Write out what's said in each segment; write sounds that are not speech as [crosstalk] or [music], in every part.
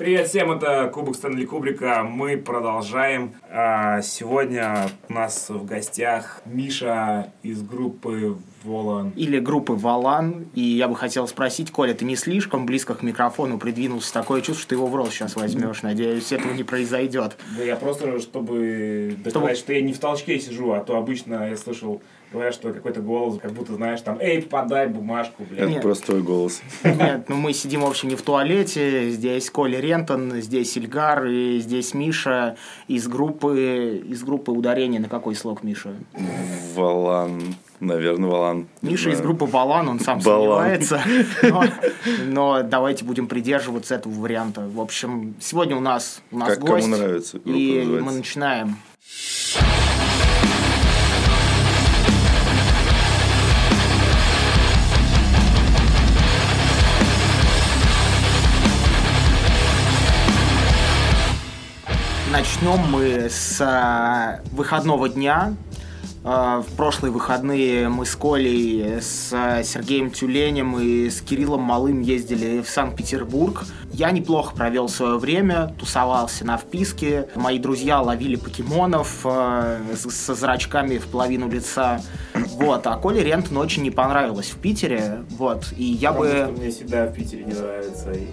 Привет всем, это Кубок Стэнли Кубрика. Мы продолжаем. А, сегодня у нас в гостях Миша из группы Волан. Или группы Валан. И я бы хотел спросить, Коля, ты не слишком близко к микрофону придвинулся? Такое чувство, что ты его в рот сейчас возьмешь. Надеюсь, этого не произойдет. Да я просто, чтобы доказать, что я не в толчке сижу, а то обычно я слышал говорят, что какой-то голос, как будто, знаешь, там, эй, подай бумажку, блядь. Это просто твой голос. [laughs] Нет, ну мы сидим, в общем, не в туалете. Здесь Коля Рентон, здесь Ильгар и здесь Миша из группы, из группы ударения. На какой слог, Миша? Валан. Наверное, Валан. Миша да. из группы Валан, он сам Балан. сомневается. [laughs] Но, но давайте будем придерживаться этого варианта. В общем, сегодня у нас, у нас как гость. Кому нравится, и называется. мы начинаем. Начнем мы с э, выходного дня. Э, в прошлые выходные мы с Колей, с Сергеем Тюленем и с Кириллом Малым ездили в Санкт-Петербург. Я неплохо провел свое время, тусовался на вписке. Мои друзья ловили покемонов со зрачками в половину лица. Вот, а Коле Рентон очень не понравилось в Питере. Вот, и я Потому бы... что мне всегда в Питере не нравится. И...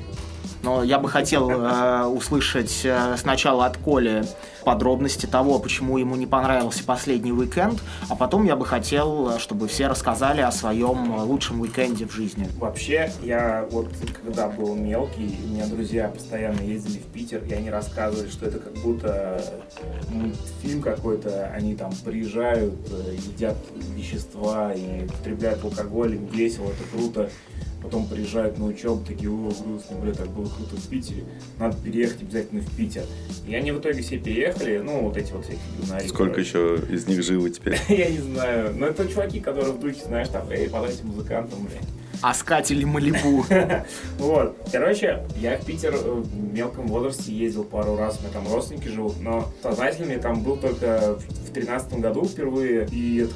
Но я бы хотел э, услышать э, сначала от Коли подробности того, почему ему не понравился последний уикенд, а потом я бы хотел, чтобы все рассказали о своем лучшем уикенде в жизни. Вообще, я вот когда был мелкий, у меня друзья постоянно ездили в Питер, и они рассказывали, что это как будто мультфильм какой-то, они там приезжают, э, едят вещества и потребляют алкоголь, им весело, это круто потом приезжают на учебу, такие, о, грустно, бля, так было круто в Питере, надо переехать обязательно в Питер. И они в итоге все переехали, ну, вот эти вот всякие гунари. Сколько короче. еще из них живы теперь? [laughs] Я не знаю, но это чуваки, которые в духе, знаешь, там, эй, подайте музыкантам, блядь. Аскать или Малибу. [laughs] Вот. Короче, я в Питер в мелком возрасте ездил пару раз, у меня там родственники живут, но сознательными там был только в тринадцатом году впервые, и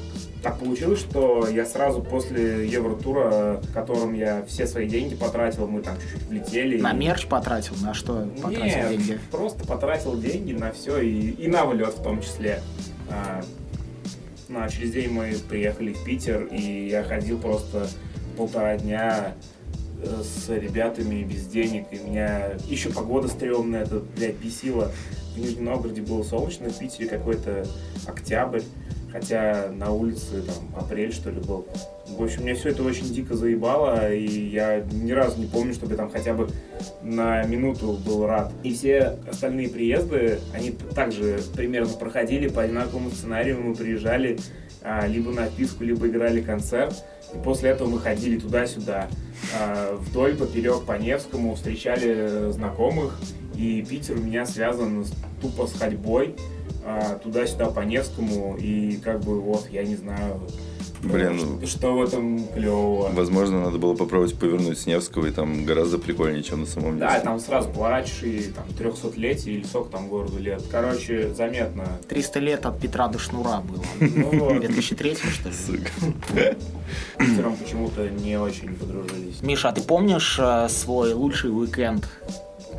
так получилось, что я сразу после Евротура, в котором я все свои деньги потратил, мы там чуть-чуть влетели. На мерч потратил? На что потратил Нет, деньги? просто потратил деньги на все и, и на влет в том числе. А, ну, а через день мы приехали в Питер, и я ходил просто полтора дня э, с ребятами без денег, и меня еще погода стрёмная, это, блядь, бесило. В Нижнем Новгороде было солнечно, в Питере какой-то октябрь. Хотя на улице там апрель, что ли, был. В общем, мне все это очень дико заебало, и я ни разу не помню, чтобы там хотя бы на минуту был рад. И все остальные приезды, они также примерно проходили по одинаковому сценарию. Мы приезжали либо на вписку, либо играли концерт. И после этого мы ходили туда-сюда, а, вдоль, поперек по Невскому, встречали знакомых. И Питер у меня связан тупо с ходьбой а, туда-сюда по Невскому, и как бы вот, я не знаю, Блин, что, что в этом клевого. Возможно, надо было попробовать повернуть с Невского, и там гораздо прикольнее, чем на самом деле. Да, там сразу плачешь, и там 300-летие, или сколько там городу лет. Короче, заметно. 300 лет от Петра до Шнура было. Ну, [laughs] 2003 что ли? Сука. Питером почему-то не очень подружились. Миша, а ты помнишь э, свой лучший уикенд?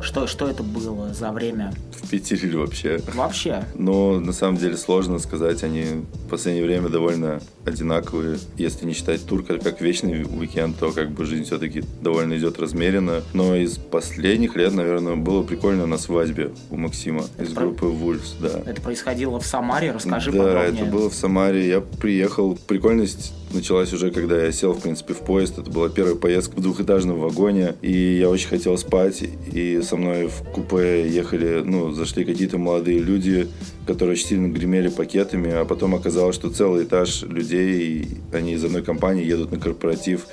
Что, что это было за время? В Питере или вообще? Вообще. Ну, на самом деле сложно сказать. Они в последнее время довольно одинаковые. Если не считать тур как вечный уикенд, то как бы жизнь все-таки довольно идет размеренно. Но из последних лет, наверное, было прикольно на свадьбе у Максима это из про... группы Вульфс, да. Это происходило в Самаре, расскажи да, подробнее. Да, это было в Самаре. Я приехал. Прикольность началась уже, когда я сел, в принципе, в поезд. Это была первая поездка в двухэтажном вагоне, и я очень хотел спать. И со мной в купе ехали, ну, зашли какие-то молодые люди, которые очень сильно гремели пакетами, а потом оказалось, что целый этаж людей, они из одной компании едут на корпоратив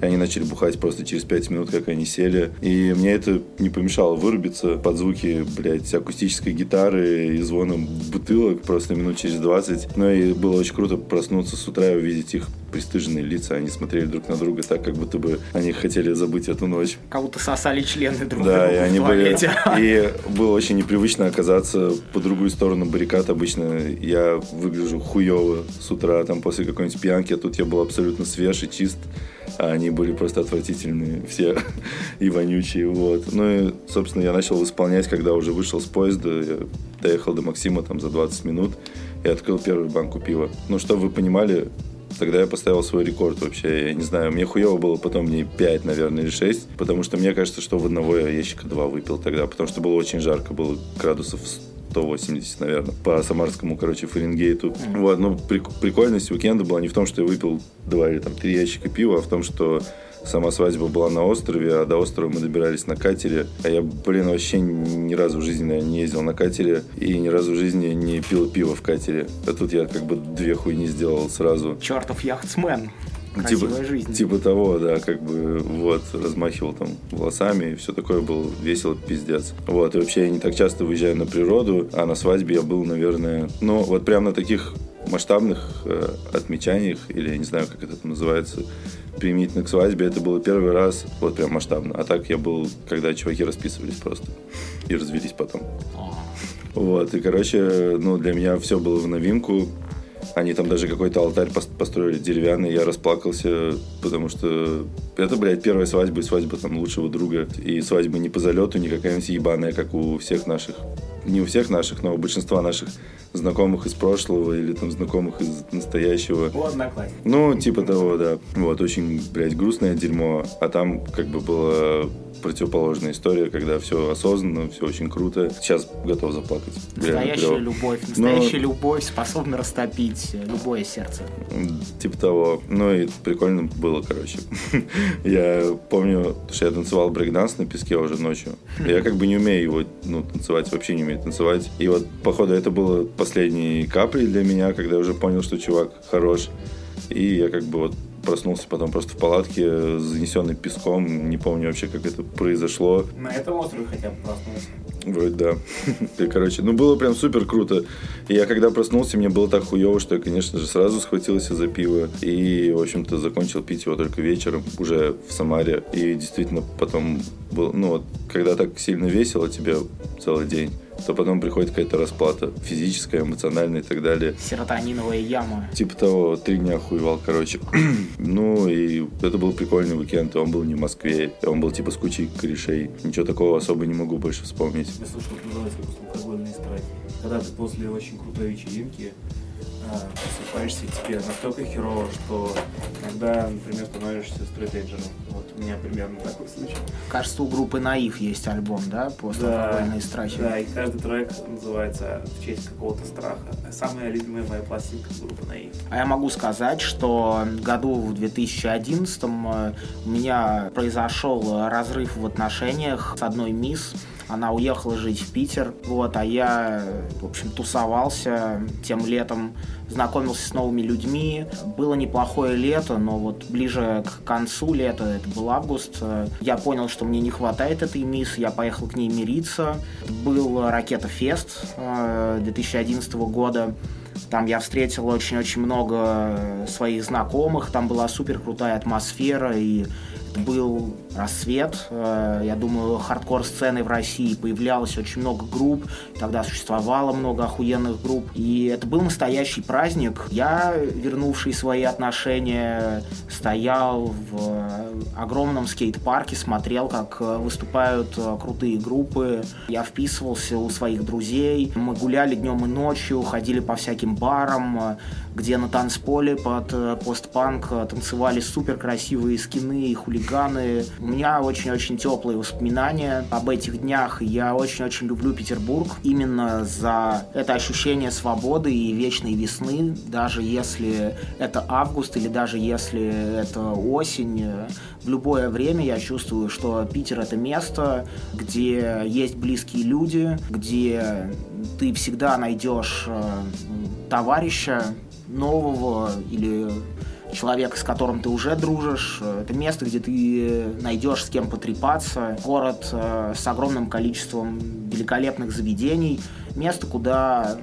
и они начали бухать просто через 5 минут, как они сели. И мне это не помешало вырубиться под звуки, блядь, акустической гитары и звоном бутылок просто минут через 20. Ну и было очень круто проснуться с утра и увидеть их пристыженные лица. Они смотрели друг на друга так, как будто бы они хотели забыть эту ночь. Будто сосали члены друг Да, и они были... [laughs] И было очень непривычно оказаться по другую сторону баррикад. Обычно я выгляжу хуево с утра, там, после какой-нибудь пьянки, а тут я был абсолютно свеж и чист а они были просто отвратительные все [laughs] и вонючие, вот. Ну и, собственно, я начал исполнять, когда уже вышел с поезда, я доехал до Максима там за 20 минут и открыл первую банку пива. Ну, чтобы вы понимали, Тогда я поставил свой рекорд вообще. Я не знаю, мне хуево было потом мне 5, наверное, или 6. Потому что мне кажется, что в одного я ящика 2 выпил тогда. Потому что было очень жарко, было градусов 180, наверное, по самарскому, короче, Фаренгейту. Mm-hmm. Вот, ну, прикольность уикенда была не в том, что я выпил два или там три ящика пива, а в том, что Сама свадьба была на острове, а до острова мы добирались на катере. А я, блин, вообще ни разу в жизни наверное, не ездил на катере и ни разу в жизни не пил пиво в катере. А тут я как бы две хуйни сделал сразу. Чертов яхтсмен. Красивая типа, жизнь. Типа того, да, как бы вот, размахивал там волосами, и все такое было весело, пиздец. Вот, и вообще я не так часто выезжаю на природу, а на свадьбе я был, наверное, ну, вот прям на таких масштабных э, отмечаниях, или я не знаю, как это там называется, применительно к свадьбе, это было первый раз, вот прям масштабно. А так я был, когда чуваки расписывались просто и развелись потом. Вот, и, короче, ну, для меня все было в новинку. Они там даже какой-то алтарь построили деревянный, я расплакался, потому что это, блядь, первая свадьба и свадьба там лучшего друга. И свадьба не по залету, не какая-нибудь ебаная, как у всех наших не у всех наших, но у большинства наших знакомых из прошлого или там знакомых из настоящего. Ну, типа того, да. Вот, очень, блядь, грустное дерьмо. А там как бы было противоположная история, когда все осознанно, все очень круто. Сейчас готов заплакать. Настоящая любовь. Настоящая Но... любовь способна растопить любое сердце. Типа того. Ну и прикольно было, короче. [laughs] я помню, что я танцевал брейкданс на песке уже ночью. Я как бы не умею его ну, танцевать, вообще не умею танцевать. И вот, походу, это было последней каплей для меня, когда я уже понял, что чувак хорош. И я как бы вот проснулся потом просто в палатке, занесенный песком. Не помню вообще, как это произошло. На этом острове хотя бы проснулся. Вроде да. [laughs] Короче, ну было прям супер круто. И я когда проснулся, мне было так хуево, что я, конечно же, сразу схватился за пиво. И, в общем-то, закончил пить его только вечером, уже в Самаре. И действительно потом был, ну вот, когда так сильно весело тебе целый день, то потом приходит какая-то расплата физическая, эмоциональная и так далее. Серотониновая яма. Типа того, три дня хуевал, короче. [clears throat] ну, и это был прикольный уикенд, он был не в Москве, он был типа с кучей корешей. Ничего такого особо не могу больше вспомнить. Я слышал, это называется алкогольные страхи. Когда ты после очень крутой вечеринки просыпаешься, и тебе настолько херово, что иногда, например, становишься стрейтейджером. Вот у меня примерно такой случай. Кажется, у группы Наив есть альбом, да, после да, страхи? Да, и каждый трек называется в честь какого-то страха. Самая любимая моя пластинка группы Наив. А я могу сказать, что году в 2011 э, у меня произошел разрыв в отношениях с одной мисс, она уехала жить в Питер, вот, а я, в общем, тусовался тем летом, знакомился с новыми людьми. Было неплохое лето, но вот ближе к концу лета, это был август, я понял, что мне не хватает этой мисс, я поехал к ней мириться. Был Ракета Фест 2011 э, года. Там я встретил очень-очень много своих знакомых, там была супер крутая атмосфера, и был рассвет. Э, я думаю, хардкор-сцены в России появлялось очень много групп. Тогда существовало много охуенных групп. И это был настоящий праздник. Я, вернувший свои отношения, стоял в огромном скейт-парке, смотрел, как выступают крутые группы. Я вписывался у своих друзей. Мы гуляли днем и ночью, ходили по всяким барам, где на танцполе под постпанк танцевали супер красивые скины и хулиганы. У меня очень-очень теплые воспоминания об этих днях. Я очень-очень люблю Петербург именно за это ощущение свободы и вечной весны, даже если это август или даже если это осень. В любое время я чувствую, что Питер это место, где есть близкие люди, где ты всегда найдешь э, товарища нового или человека, с которым ты уже дружишь. Это место, где ты найдешь с кем потрепаться. Город э, с огромным количеством великолепных заведений. Место, куда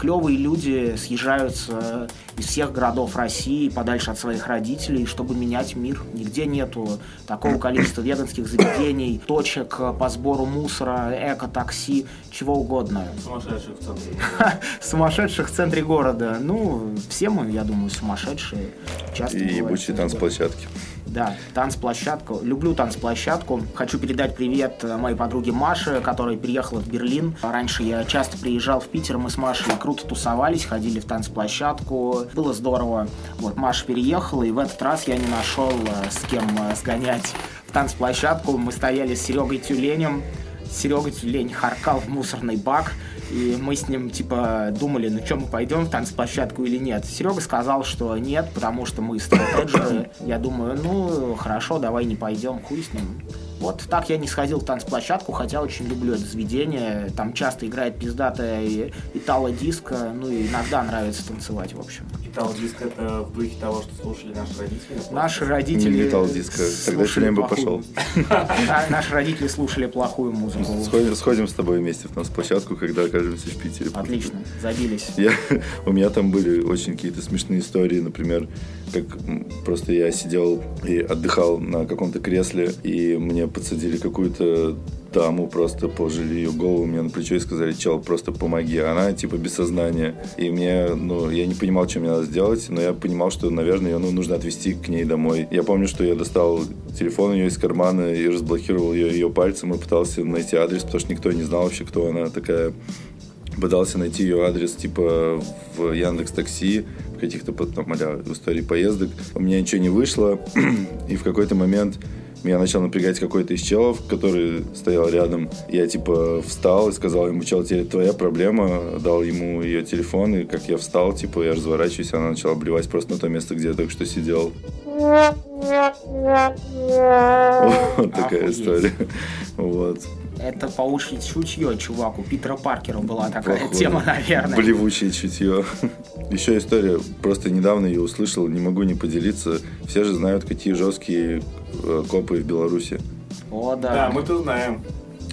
клевые люди съезжаются из всех городов России, подальше от своих родителей, чтобы менять мир. Нигде нету такого количества веганских заведений, точек по сбору мусора, эко-такси, чего угодно. Сумасшедших в центре города. [laughs] Сумасшедших в центре города. Ну, все мы, я думаю, сумасшедшие. Часто И ебучие танцплощадки. Да, танцплощадку. Люблю танцплощадку. Хочу передать привет э, моей подруге Маше, которая переехала в Берлин. Раньше я часто приезжал в Питер, мы с Машей круто тусовались, ходили в танцплощадку. Было здорово. Вот, Маша переехала, и в этот раз я не нашел, э, с кем э, сгонять в танцплощадку. Мы стояли с Серегой Тюленем. Серега Тюлень харкал в мусорный бак. И мы с ним, типа, думали, ну что, мы пойдем в танцплощадку или нет. Серега сказал, что нет, потому что мы стратеджеры. Я думаю, ну, хорошо, давай не пойдем, хуй с ним. Вот так я не сходил в танцплощадку, хотя очень люблю это заведение. Там часто играет пиздатая итало-диско, ну и иногда нравится танцевать, в общем. Итало-диско это в духе того, что слушали наши родители? Наши родители... Не итало-диско, тогда Шлем бы пошел. [laughs] Наши родители слушали плохую музыку. Сходим, с тобой вместе в танцплощадку, когда окажемся в Питере. Отлично, забились. [laughs] У меня там были очень какие-то смешные истории, например, как просто я сидел и отдыхал на каком-то кресле, и мне подсадили какую-то даму, просто положили ее голову мне на плечо и сказали, чел, просто помоги. Она типа без сознания. И мне, ну, я не понимал, что мне надо сделать, но я понимал, что, наверное, ее ну, нужно отвезти к ней домой. Я помню, что я достал телефон ее из кармана и разблокировал ее, ее пальцем и пытался найти адрес, потому что никто не знал вообще, кто она такая пытался найти ее адрес типа в Яндекс Такси, в каких-то там, а в истории поездок. У меня ничего не вышло, [clears throat] и в какой-то момент меня начал напрягать какой-то из челов, который стоял рядом. Я типа встал и сказал ему, чел, теперь твоя проблема. Дал ему ее телефон, и как я встал, типа я разворачиваюсь, она начала обливать просто на то место, где я только что сидел. [laughs] Вот такая история. [laughs] Вот. Это паучье чутье, чувак. У Питера Паркера была такая Похоже. тема, наверное. Блевучее чутье. Еще история. Просто недавно ее услышал, не могу не поделиться. Все же знают, какие жесткие э, копы в Беларуси. О, да. Да, мы-то знаем.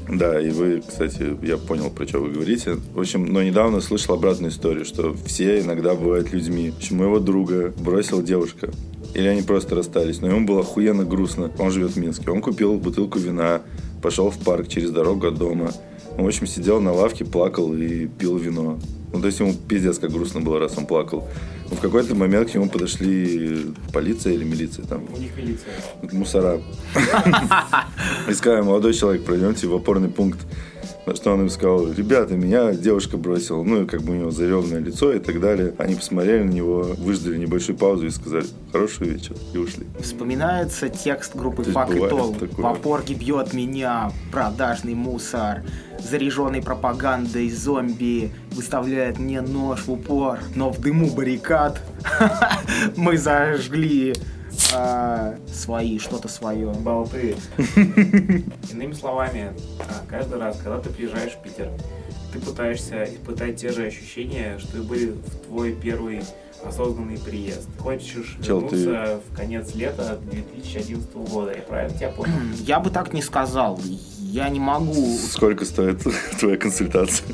Да, и вы, кстати, я понял, про что вы говорите. В общем, но недавно слышал обратную историю, что все иногда бывают людьми. В общем, моего друга бросила девушка. Или они просто расстались. Но ему было охуенно грустно. Он живет в Минске. Он купил бутылку вина, пошел в парк через дорогу от дома. Он, в общем, сидел на лавке, плакал и пил вино. Ну, то есть ему пиздец как грустно было, раз он плакал. Но в какой-то момент к нему подошли полиция или милиция там. У них милиция. Мусора. [laughs] И сказали, молодой человек, пройдемте в опорный пункт. На что он им сказал, ребята, меня девушка бросила. Ну, и как бы у него заревное лицо и так далее. Они посмотрели на него, выждали небольшую паузу и сказали, хороший вечер, и ушли. Вспоминается текст группы Фак и Тол. В опорге бьет меня продажный мусор. Заряженный пропагандой зомби выставляет мне нож в упор. Но в дыму баррикад [laughs] мы зажгли а, свои, что-то свое. Болты. [laughs] Иными словами, а, каждый раз, когда ты приезжаешь в Питер, ты пытаешься испытать те же ощущения, что и были в твой первый осознанный приезд. Хочешь Чел, вернуться ты... в конец лета 2011 года, я правильно тебя понял? [clears throat] Я бы так не сказал. Я не могу... Сколько стоит [laughs] твоя консультация?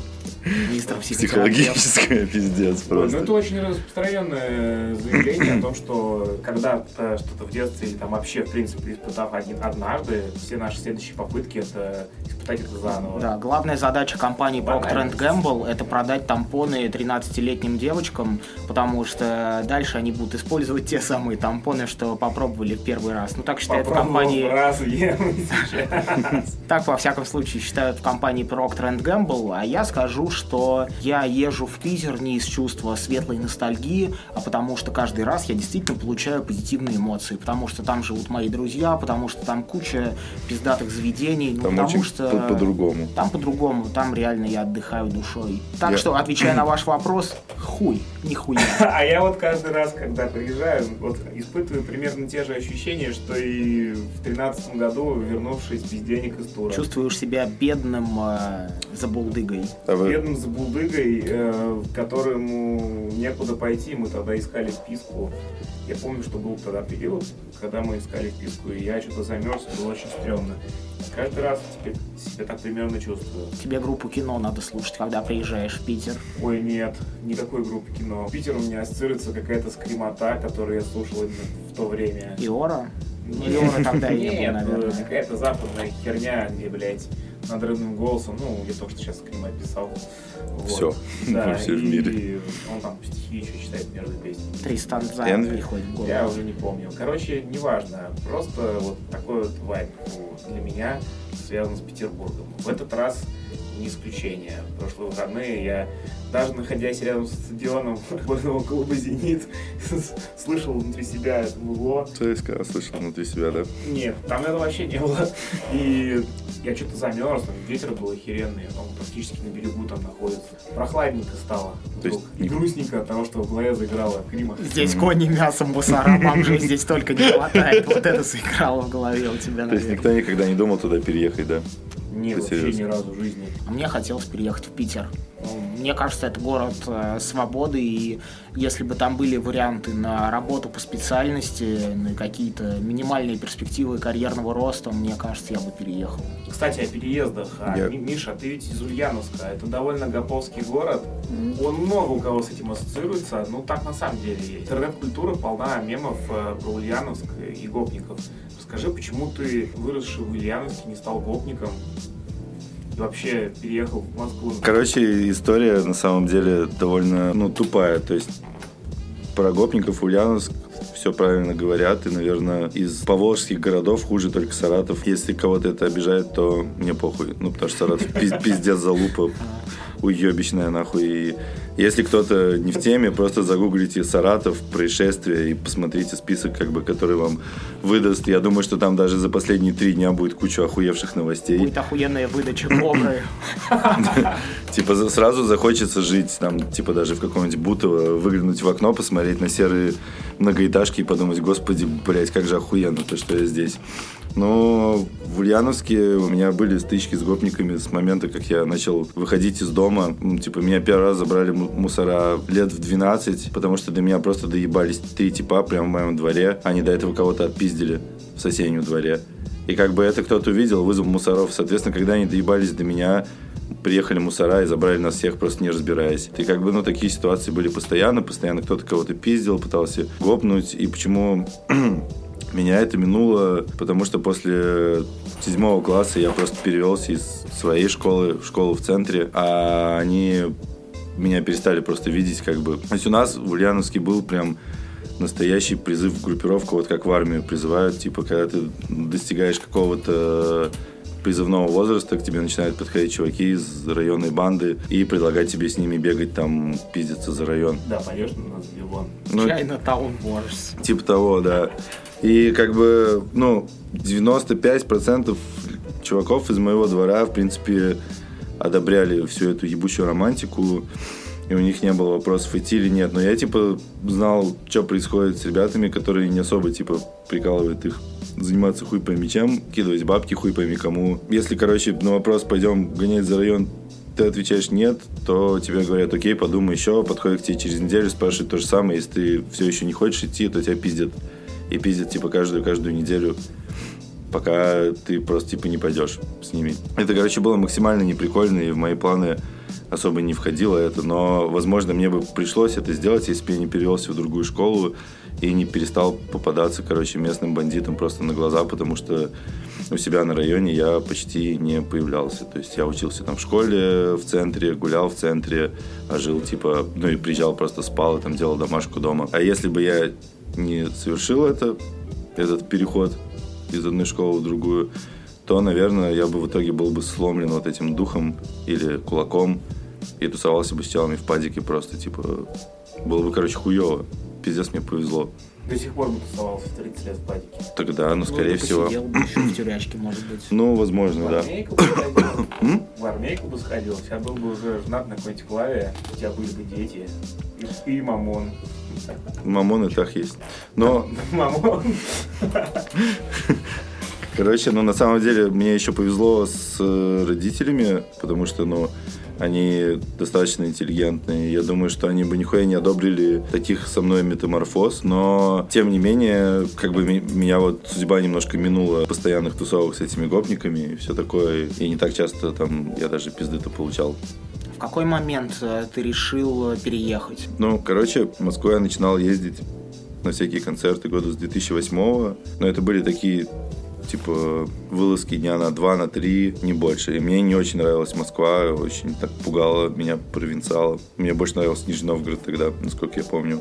Мистер Психологическое пиздец просто. Ну, это очень распространенное заявление о том, что когда-то что-то в детстве или там вообще, в принципе, испытав один, однажды, все наши следующие попытки это испытать это заново. Да, главная задача компании Procter Gamble это продать тампоны 13-летним девочкам, потому что дальше они будут использовать те самые тампоны, что попробовали в первый раз. Ну, так считают в компании... раз Так, во всяком случае, считают в компании Procter Gamble, а я скажу, что я езжу в Питер не из чувства светлой ностальгии, а потому что каждый раз я действительно получаю позитивные эмоции, потому что там живут мои друзья, потому что там куча пиздатых заведений, ну, там потому что... по-другому. Там по-другому, там реально я отдыхаю душой. Так я... что, отвечая на ваш вопрос, хуй, нихуя. [laughs] А я вот каждый раз, когда приезжаю, вот испытываю примерно те же ощущения, что и в тринадцатом году, вернувшись без денег из тура. Чувствуешь себя бедным э, забулдыгой. А вы бедным забулдыгой, э, которому некуда пойти. Мы тогда искали вписку. Я помню, что был тогда период, когда мы искали вписку, и я что-то замерз, было очень стрёмно. Каждый раз теперь себя так примерно чувствую. Тебе группу кино надо слушать, когда приезжаешь в Питер. Ой, нет, никакой группы кино. В Питер у меня ассоциируется какая-то скримота, которую я слушал именно в то время. Иора? Ну, Иора [laughs] тогда и не было, наверное. какая-то западная херня, где, блядь, надрывным голосом. Ну, я только что сейчас скрим описал. Вот. Все. [laughs] Да, Все в и мире. он там стихи еще читает между песнями. Тристан? Займ приходит в голову. Я уже не помню. Короче, неважно. Просто вот такой вот вайб для меня связан с Петербургом. В этот раз не исключение. В прошлые выходные я, даже находясь рядом с стадионом футбольного клуба «Зенит», [laughs] слышал внутри себя это мугло. ЦСКА слышал внутри себя, да? Нет, там этого вообще не было. И я что-то замерз, там ветер был охеренный, он практически на берегу там находится. Прохладненько стало. То есть. И грустненько от того, что в голове заиграла Крима. Здесь кони мясом мусора, бомжей [laughs] здесь только не хватает. Вот это сыграло в голове у тебя, То есть наверное. никто никогда не думал туда переехать, да? Не, Ты вообще серьезно? ни разу в жизни. А Мне хотелось переехать в Питер. Ну, Мне кажется, это город э, свободы, и если бы там были варианты на работу по специальности, на какие-то минимальные перспективы карьерного роста, мне кажется, я бы переехал. Кстати, о переездах. А, Я- Ми- Миша, ты ведь из Ульяновска. Это довольно гоповский город. Он много у кого с этим ассоциируется. Ну, так на самом деле есть. Интернет-культура полна мемов э, про Ульяновск и гопников. Скажи, почему ты, выросший в Ульяновске, не стал гопником? И вообще переехал в Москву? Короче, история на самом деле довольно, ну, тупая. То есть про гопников Ульяновск все правильно говорят, и, наверное, из поволжских городов хуже только Саратов. Если кого-то это обижает, то мне похуй. Ну, потому что Саратов пиз- пиздец залупа, уебищная нахуй. И если кто-то не в теме, просто загуглите Саратов, происшествие и посмотрите список, как бы, который вам выдаст. Я думаю, что там даже за последние три дня будет куча охуевших новостей. Будет охуенная выдача кобры. [laughs] Типа сразу захочется жить, там, типа даже в каком-нибудь Бутово, выглянуть в окно, посмотреть на серые многоэтажки и подумать, господи, блядь, как же охуенно то, что я здесь. Но в Ульяновске у меня были стычки с гопниками с момента, как я начал выходить из дома. Типа меня первый раз забрали му- мусора лет в 12, потому что до меня просто доебались три типа прямо в моем дворе. Они до этого кого-то отпиздили в соседнем дворе. И как бы это кто-то увидел, вызвал мусоров. Соответственно, когда они доебались до меня, приехали мусора и забрали нас всех, просто не разбираясь. И как бы, ну, такие ситуации были постоянно, постоянно кто-то кого-то пиздил, пытался гопнуть. И почему меня это минуло? Потому что после седьмого класса я просто перевелся из своей школы в школу в центре, а они меня перестали просто видеть, как бы. То есть у нас в Ульяновске был прям настоящий призыв в группировку, вот как в армию призывают, типа, когда ты достигаешь какого-то призывного возраста, к тебе начинают подходить чуваки из районной банды и предлагать тебе с ними бегать там, пиздиться за район. Да, пойдешь на нас в Ливон. Ну, Чайна Таун Борс. Типа того, да. И как бы, ну, 95% чуваков из моего двора, в принципе, одобряли всю эту ебучую романтику. И у них не было вопросов, идти или нет. Но я, типа, знал, что происходит с ребятами, которые не особо, типа, прикалывают их заниматься хуй пойми чем, кидывать бабки хуй пойми кому. Если, короче, на вопрос пойдем гонять за район, ты отвечаешь нет, то тебе говорят, окей, подумай еще, подходят к тебе через неделю, спрашивают то же самое, если ты все еще не хочешь идти, то тебя пиздят. И пиздят, типа, каждую-каждую неделю, пока ты просто, типа, не пойдешь с ними. Это, короче, было максимально неприкольно, и в мои планы особо не входило это, но, возможно, мне бы пришлось это сделать, если бы я не перевелся в другую школу и не перестал попадаться, короче, местным бандитам просто на глаза, потому что у себя на районе я почти не появлялся. То есть я учился там в школе, в центре, гулял в центре, а жил типа, ну и приезжал просто спал и там делал домашку дома. А если бы я не совершил это, этот переход из одной школы в другую, то, наверное, я бы в итоге был бы сломлен вот этим духом или кулаком и тусовался бы с телами в падике просто, типа, было бы, короче, хуево. Пиздец, мне повезло. До сих пор бы тусовался в 30 лет в падике. Тогда, ну, скорее Ну, всего. Посидел бы еще в тюрячке, может быть. Ну, возможно, В да. армейку бы сходил. В армейку бы сходил. Сейчас был бы уже женат на какой-нибудь клаве. У тебя были бы дети. И, и мамон. Мамон и так есть. Но, Мамон. короче, ну, на самом деле, мне еще повезло с э, родителями, потому что, ну, они достаточно интеллигентные. Я думаю, что они бы нихуя не одобрили таких со мной метаморфоз. Но, тем не менее, как бы меня вот судьба немножко минула постоянных тусовок с этими гопниками и все такое. И не так часто там я даже пизды-то получал. В какой момент э, ты решил э, переехать? Ну, короче, в Москву я начинал ездить на всякие концерты года с 2008 Но это были такие типа, вылазки дня на два, на три, не больше. И мне не очень нравилась Москва, очень так пугала меня провинциала. Мне больше нравился Нижний Новгород тогда, насколько я помню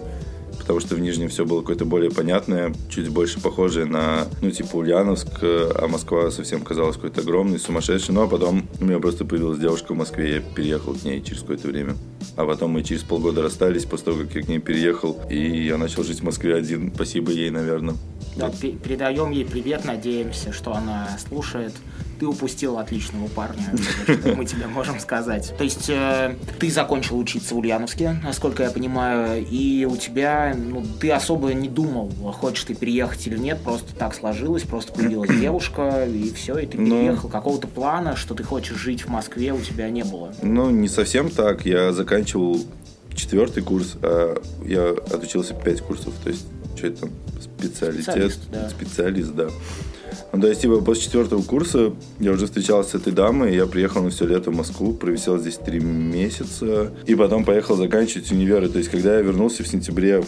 потому что в Нижнем все было какое-то более понятное, чуть больше похожее на, ну, типа Ульяновск, а Москва совсем казалась какой-то огромной, сумасшедшей. Ну, а потом у меня просто появилась девушка в Москве, я переехал к ней через какое-то время. А потом мы через полгода расстались после того, как я к ней переехал, и я начал жить в Москве один. Спасибо ей, наверное. Да, передаем ей привет, надеемся, что она слушает ты упустил отличного парня, что мы тебе можем сказать. То есть э, ты закончил учиться в Ульяновске, насколько я понимаю, и у тебя, ну, ты особо не думал, хочешь ты переехать или нет, просто так сложилось, просто появилась [clears throat] девушка, и все, и ты ну. переехал. Какого-то плана, что ты хочешь жить в Москве, у тебя не было. Ну, не совсем так. Я заканчивал четвертый курс, а я отучился пять курсов, то есть что это там, специалитет, специалист, да. специалист, да. Ну, то есть, типа, после четвертого курса я уже встречался с этой дамой, я приехал на все лето в Москву, провисел здесь три месяца, и потом поехал заканчивать универы. То есть, когда я вернулся в сентябре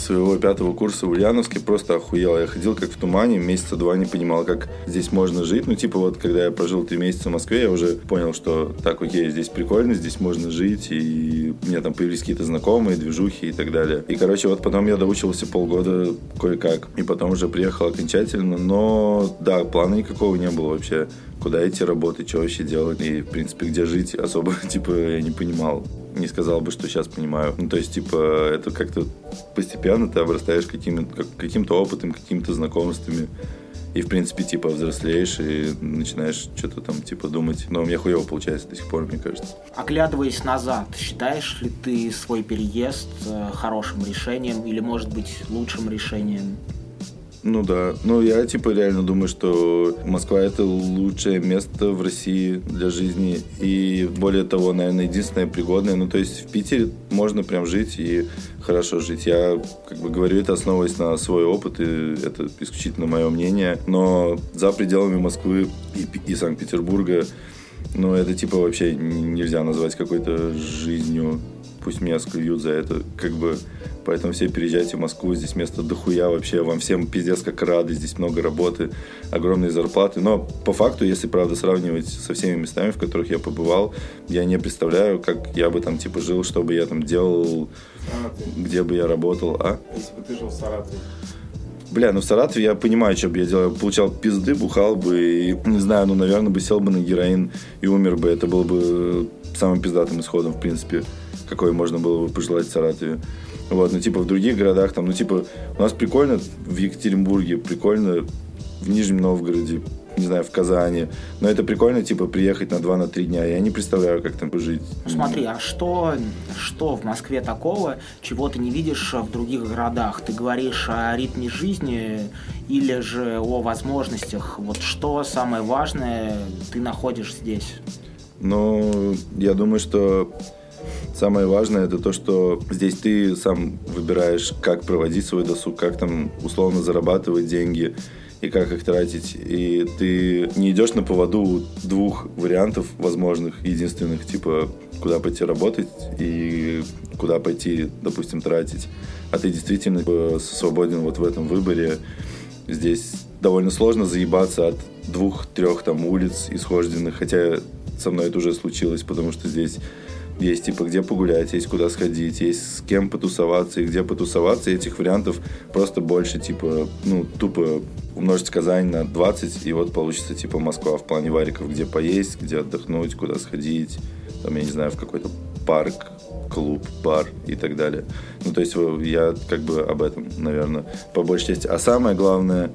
своего пятого курса в Ульяновске просто охуел. Я ходил как в тумане, месяца два не понимал, как здесь можно жить. Ну, типа вот, когда я прожил три месяца в Москве, я уже понял, что так, окей, здесь прикольно, здесь можно жить, и у меня там появились какие-то знакомые, движухи и так далее. И, короче, вот потом я доучился полгода кое-как, и потом уже приехал окончательно, но, да, плана никакого не было вообще куда идти работать, что вообще делать, и, в принципе, где жить [laughs] особо, типа, я не понимал. Не сказал бы, что сейчас понимаю. Ну, то есть, типа, это как-то постепенно ты обрастаешь каким, как, каким-то опытом, какими-то знакомствами. И, в принципе, типа, взрослеешь и начинаешь что-то там, типа, думать. Но у меня хуево получается до сих пор, мне кажется. Оглядываясь назад, считаешь ли ты свой переезд э, хорошим решением или, может быть, лучшим решением? Ну да. Ну я типа реально думаю, что Москва это лучшее место в России для жизни. И более того, наверное, единственное пригодное. Ну то есть в Питере можно прям жить и хорошо жить. Я как бы говорю это основываясь на свой опыт, и это исключительно мое мнение. Но за пределами Москвы и, и Санкт-Петербурга, ну это типа вообще нельзя назвать какой-то жизнью пусть меня склюют за это, как бы, поэтому все переезжайте в Москву, здесь место дохуя вообще, вам всем пиздец как рады, здесь много работы, огромные зарплаты, но по факту, если, правда, сравнивать со всеми местами, в которых я побывал, я не представляю, как я бы там, типа, жил, что бы я там делал, где бы я работал, а? Если бы ты жил в Саратове. Бля, ну в Саратове я понимаю, что бы я делал. Получал пизды, бухал бы и, не знаю, ну, наверное, бы сел бы на героин и умер бы. Это было бы самым пиздатым исходом, в принципе какой можно было бы пожелать Саратове. Вот, ну, типа, в других городах, там, ну, типа, у нас прикольно в Екатеринбурге, прикольно в Нижнем Новгороде, не знаю, в Казани. Но это прикольно, типа, приехать на 2-3 дня. Я не представляю, как там жить. Ну, смотри, а что, что в Москве такого, чего ты не видишь в других городах? Ты говоришь о ритме жизни или же о возможностях? Вот что самое важное ты находишь здесь? Ну, я думаю, что Самое важное это то, что здесь ты сам выбираешь, как проводить свой досуг, как там условно зарабатывать деньги и как их тратить. И ты не идешь на поводу двух вариантов возможных, единственных, типа куда пойти работать и куда пойти, допустим, тратить. А ты действительно типа, свободен вот в этом выборе. Здесь довольно сложно заебаться от двух-трех там улиц исхожденных, хотя со мной это уже случилось, потому что здесь есть типа где погулять, есть куда сходить, есть с кем потусоваться и где потусоваться. И этих вариантов просто больше, типа, ну, тупо умножить Казань на 20, и вот получится типа Москва в плане вариков, где поесть, где отдохнуть, куда сходить, там, я не знаю, в какой-то парк, клуб, бар и так далее. Ну, то есть я как бы об этом, наверное, по большей части. А самое главное,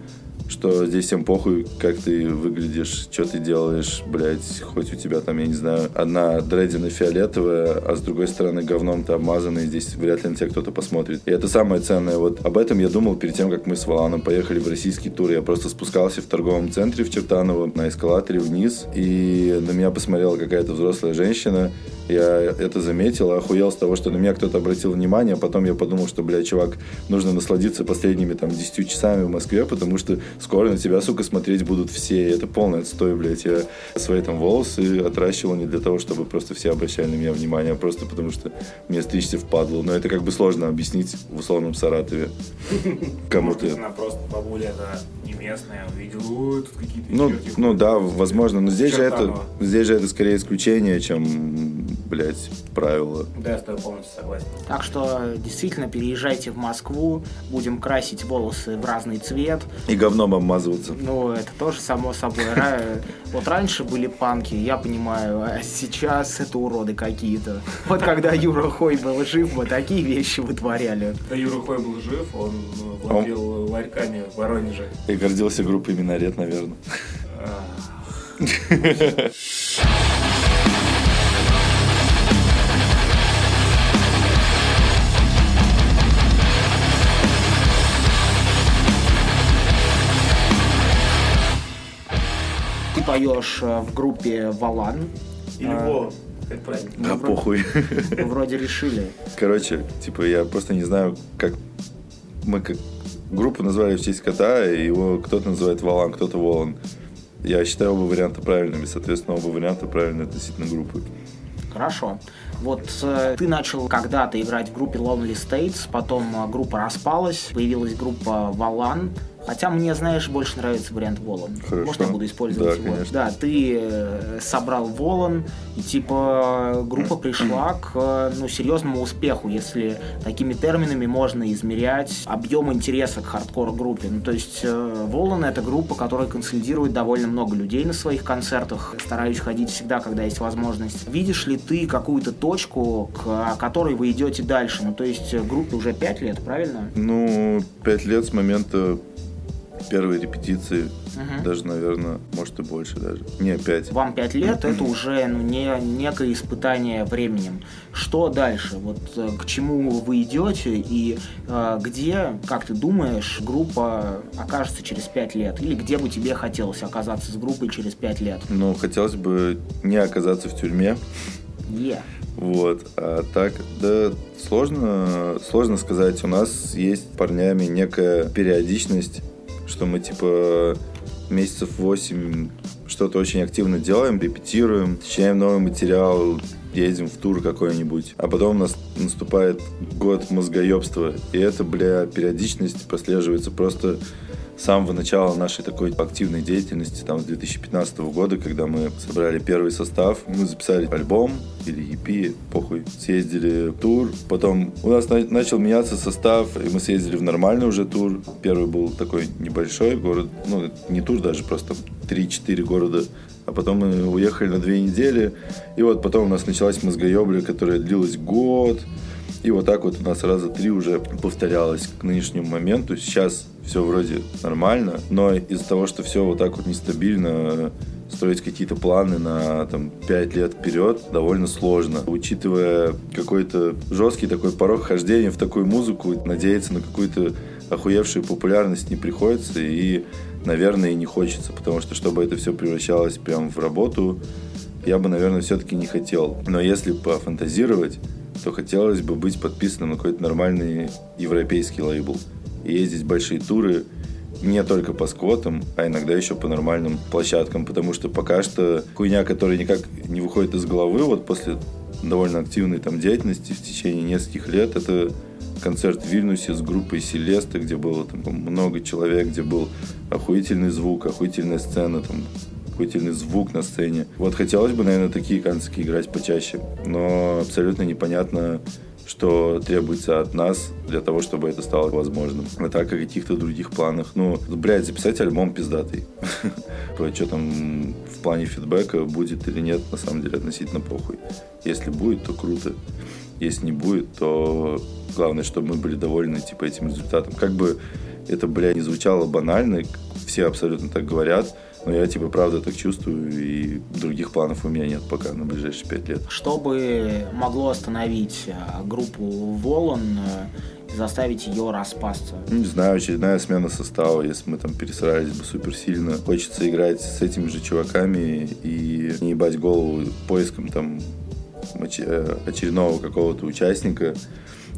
что здесь всем похуй, как ты выглядишь, что ты делаешь, блядь, хоть у тебя там, я не знаю, одна дредина фиолетовая, а с другой стороны говном ты обмазанный, здесь вряд ли на тебя кто-то посмотрит. И это самое ценное. Вот об этом я думал перед тем, как мы с Валаном поехали в российский тур. Я просто спускался в торговом центре в Чертаново на эскалаторе вниз, и на меня посмотрела какая-то взрослая женщина, я это заметил, охуел с того, что на меня кто-то обратил внимание, а потом я подумал, что, блядь, чувак, нужно насладиться последними там 10 часами в Москве, потому что скоро на тебя, сука, смотреть будут все. И это полный отстой, блядь. Я свои там волосы отращивал не для того, чтобы просто все обращали на меня внимание, а просто потому что мне стричься впадло. Но это как бы сложно объяснить в условном Саратове [laughs] кому-то. Она просто бабуля, да, не местная, увидела, ой, тут какие-то Ну, ну ходят». да, возможно, но здесь же это, здесь же это скорее исключение, чем, блядь, правило. Да, я с тобой полностью согласен. Так что действительно переезжайте в Москву, будем красить волосы в разный цвет. И говном обмазываться. Ну, это тоже само собой. Вот раньше были панки, я понимаю, а сейчас это уроды какие-то. Вот когда Юра Хой был жив, мы такие вещи вытворяли. Да Юра Хой был жив, он э, владел ларьками в Воронеже. И гордился группой Минарет, наверное. [laughs] поешь э, в группе Валан. Или А. Волан, как правильно. Да похуй. Мы вроде решили. Короче, типа, я просто не знаю, как мы как группу назвали в честь кота, и его кто-то называет Валан, кто-то Волан. Я считаю оба варианта правильными, соответственно, оба варианта правильны относительно группы. Хорошо. Вот э, ты начал когда-то играть в группе Lonely States, потом э, группа распалась, появилась группа Валан. Хотя мне, знаешь, больше нравится вариант Волан. Хорошо. Может, я буду использовать Да, его. конечно. Да, ты э, собрал Волан, и типа группа пришла к ну, серьезному успеху, если такими терминами можно измерять объем интереса к хардкор-группе. Ну, то есть э, Волан это группа, которая консолидирует довольно много людей на своих концертах. Стараюсь ходить всегда, когда есть возможность. Видишь ли ты какую-то точку, к которой вы идете дальше? Ну, то есть э, группе уже 5 лет, правильно? Ну, пять лет с момента первой репетиции, Мгм. даже, наверное, может и больше даже. Не, пять. Вам 5 лет, это уже ну, не, некое испытание временем. Что дальше? Вот э, к чему вы идете и э, где, как ты думаешь, группа окажется через 5 лет? Или где бы тебе хотелось оказаться с группой через 5 лет? Ну, хотелось бы не оказаться в тюрьме, Е. Вот. А так, да, сложно, сложно сказать. У нас есть с парнями некая периодичность, что мы типа месяцев 8 что-то очень активно делаем, репетируем, сочиняем новый материал, едем в тур какой-нибудь. А потом у нас наступает год мозгоебства. И это, бля, периодичность прослеживается просто с самого начала нашей такой активной деятельности, там, с 2015 года, когда мы собрали первый состав, мы записали альбом или EP, похуй, съездили в тур, потом у нас на- начал меняться состав, и мы съездили в нормальный уже тур. Первый был такой небольшой город, ну, не тур даже, просто 3-4 города. А потом мы уехали на две недели, и вот потом у нас началась мозгоебля, которая длилась год, и вот так вот у нас раза три уже повторялось к нынешнему моменту. Сейчас все вроде нормально, но из-за того, что все вот так вот нестабильно, строить какие-то планы на там, 5 лет вперед довольно сложно. Учитывая какой-то жесткий такой порог хождения в такую музыку, надеяться на какую-то охуевшую популярность не приходится и, наверное, и не хочется, потому что чтобы это все превращалось прям в работу, я бы, наверное, все-таки не хотел. Но если пофантазировать, то хотелось бы быть подписанным на какой-то нормальный европейский лейбл. И ездить большие туры не только по сквотам, а иногда еще по нормальным площадкам, потому что пока что хуйня, которая никак не выходит из головы, вот после довольно активной там деятельности в течение нескольких лет, это концерт в Вильнюсе с группой Селеста, где было там много человек, где был охуительный звук, охуительная сцена, там охуительный звук на сцене. Вот хотелось бы, наверное, такие концерты играть почаще, но абсолютно непонятно, что требуется от нас для того, чтобы это стало возможным. А так о каких-то других планах. Ну, блядь, записать альбом пиздатый. [laughs] Что там в плане фидбэка будет или нет, на самом деле относительно похуй. Если будет, то круто. Если не будет, то главное, чтобы мы были довольны типа этим результатом. Как бы это, бля, не звучало банально, все абсолютно так говорят, но я, типа, правда так чувствую, и других планов у меня нет пока на ближайшие пять лет. Что бы могло остановить э, группу Волан э, и заставить ее распасться? Ну, Не знаю, очередная смена состава, если мы там пересрались бы супер сильно. Хочется играть с этими же чуваками и не ебать голову поиском там э, очередного какого-то участника.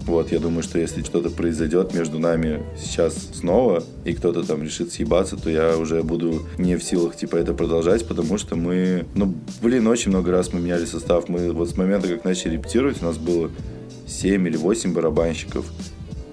Вот, я думаю, что если что-то произойдет между нами сейчас снова, и кто-то там решит съебаться, то я уже буду не в силах, типа, это продолжать, потому что мы, ну, блин, очень много раз мы меняли состав. Мы вот с момента, как начали репетировать, у нас было 7 или 8 барабанщиков.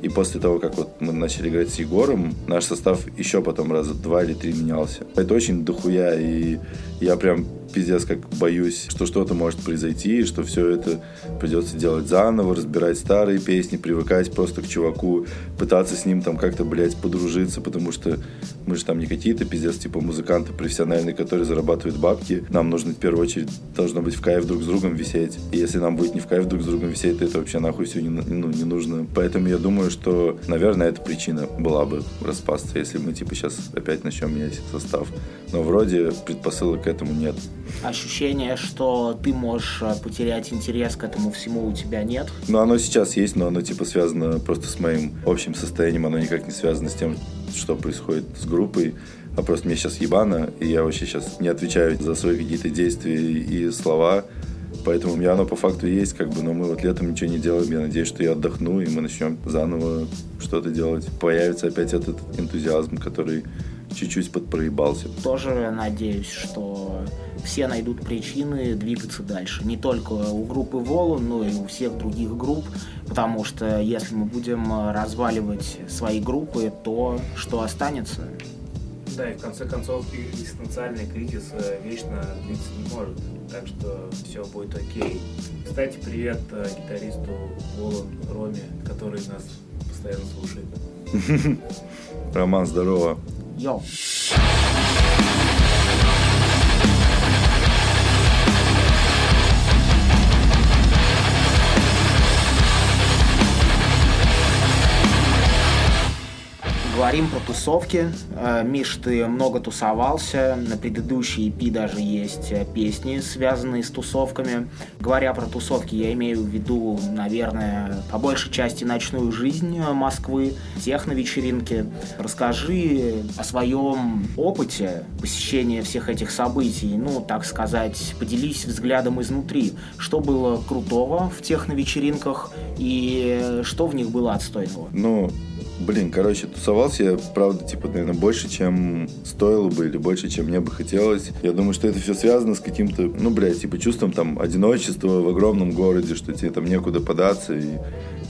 И после того, как вот мы начали играть с Егором, наш состав еще потом раза два или три менялся. Это очень дохуя, и я прям пиздец как боюсь, что что-то может произойти, и что все это придется делать заново, разбирать старые песни, привыкать просто к чуваку, пытаться с ним там как-то, блядь, подружиться, потому что мы же там не какие-то пиздец, типа музыканты профессиональные, которые зарабатывают бабки. Нам нужно в первую очередь должно быть в кайф друг с другом висеть. И если нам будет не в кайф друг с другом висеть, то это вообще нахуй все не, ну, не нужно. Поэтому я думаю, что, наверное, эта причина была бы распасться, если мы типа сейчас опять начнем менять состав. Но вроде предпосылок к этому нет ощущение, что ты можешь э, потерять интерес к этому всему у тебя нет? Ну, оно сейчас есть, но оно типа связано просто с моим общим состоянием, оно никак не связано с тем, что происходит с группой, а просто мне сейчас ебано, и я вообще сейчас не отвечаю за свои какие-то действия и слова, Поэтому у меня оно по факту есть, как бы, но мы вот летом ничего не делаем. Я надеюсь, что я отдохну, и мы начнем заново что-то делать. Появится опять этот энтузиазм, который чуть-чуть подпроебался. Тоже надеюсь, что все найдут причины двигаться дальше. Не только у группы Волон, но и у всех других групп. Потому что если мы будем разваливать свои группы, то что останется? Да, и в конце концов экзистенциальный кризис э, вечно длиться не может. Так что все будет окей. Кстати, привет э, гитаристу Волан Роме, который нас постоянно слушает. [laughs] Роман, здорово. 要 Говорим про тусовки. Э, Миш, ты много тусовался. На предыдущей EP даже есть э, песни, связанные с тусовками. Говоря про тусовки, я имею в виду, наверное, по большей части ночную жизнь Москвы, техно-вечеринки. Расскажи о своем опыте посещения всех этих событий. Ну, так сказать, поделись взглядом изнутри. Что было крутого в техно-вечеринках и что в них было отстойного? Ну, Блин, короче, тусовался я, правда, типа, наверное, больше, чем стоило бы, или больше, чем мне бы хотелось. Я думаю, что это все связано с каким-то, ну, блядь, типа, чувством там одиночества в огромном городе, что тебе там некуда податься, и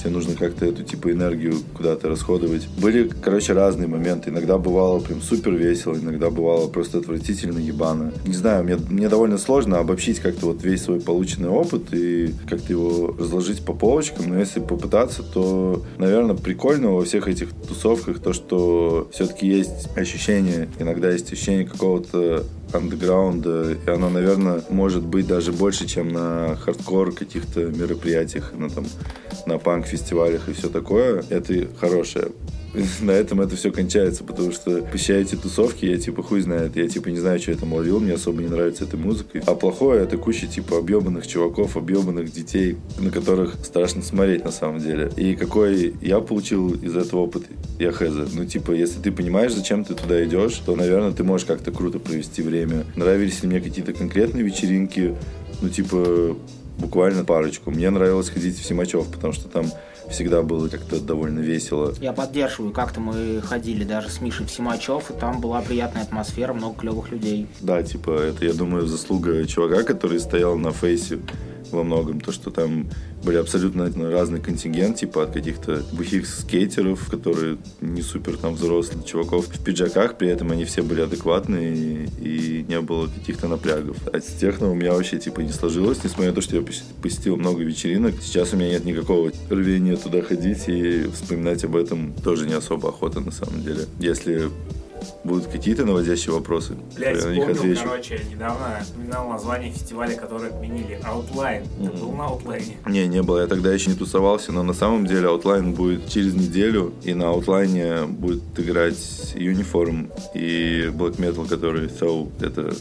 тебе нужно как-то эту типа энергию куда-то расходовать. Были, короче, разные моменты. Иногда бывало прям супер весело, иногда бывало просто отвратительно ебано. Не знаю, мне, мне довольно сложно обобщить как-то вот весь свой полученный опыт и как-то его разложить по полочкам, но если попытаться, то, наверное, прикольно во всех этих тусовках то, что все-таки есть ощущение, иногда есть ощущение какого-то андеграунда, и оно, наверное, может быть даже больше, чем на хардкор каких-то мероприятиях, на там на панк-фестивалях и все такое. Это хорошее [laughs] на этом это все кончается, потому что посещая эти тусовки, я типа хуй знает, я типа не знаю, что я там ловил, мне особо не нравится эта музыка. А плохое это куча типа объебанных чуваков, объебанных детей, на которых страшно смотреть на самом деле. И какой я получил из этого опыт, я хз. Ну типа, если ты понимаешь, зачем ты туда идешь, то, наверное, ты можешь как-то круто провести время. Нравились ли мне какие-то конкретные вечеринки, ну типа буквально парочку. Мне нравилось ходить в Симачев, потому что там всегда было как-то довольно весело. Я поддерживаю. Как-то мы ходили даже с Мишей в Симачев, и там была приятная атмосфера, много клевых людей. Да, типа, это, я думаю, заслуга чувака, который стоял на фейсе во многом. То, что там были абсолютно разный контингент, типа от каких-то бухих скейтеров, которые не супер там взрослых чуваков в пиджаках, при этом они все были адекватные и, не было каких-то напрягов. А с техно у меня вообще типа не сложилось, несмотря на то, что я посетил много вечеринок. Сейчас у меня нет никакого рвения туда ходить и вспоминать об этом тоже не особо охота на самом деле. Если будут какие-то наводящие вопросы, Блять, я на них отвечу. короче, недавно вспоминал название фестиваля, который отменили. Outline. Ты mm-hmm. был на Outline? Не, не было. Я тогда еще не тусовался, но на самом деле Outline будет через неделю, и на Outline будет играть Uniform и Black Metal, который So, это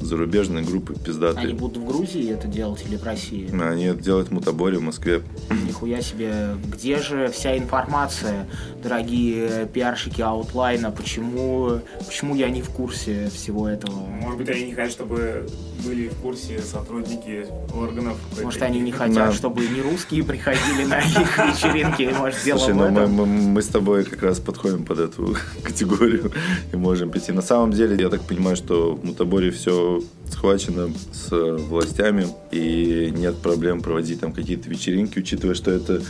зарубежные группы пиздатые. Они будут в Грузии это делать или в России? Они это делают в Мутаборе, в Москве. [clears throat] Нихуя себе. Где же вся информация, дорогие пиарщики аутлайна? Почему, почему я не в курсе всего этого? Может быть, они не хотят, чтобы были в курсе сотрудники органов. Может, они не хотят, Да. чтобы не русские приходили на их [laughs] вечеринки. Может, дело Слушай, в ну мы, этом? мы, мы с тобой как раз подходим под эту [laughs] категорию и можем прийти. На самом деле, я так понимаю, что в Мутаборе все схвачено с властями и нет проблем проводить там какие-то вечеринки, учитывая, что это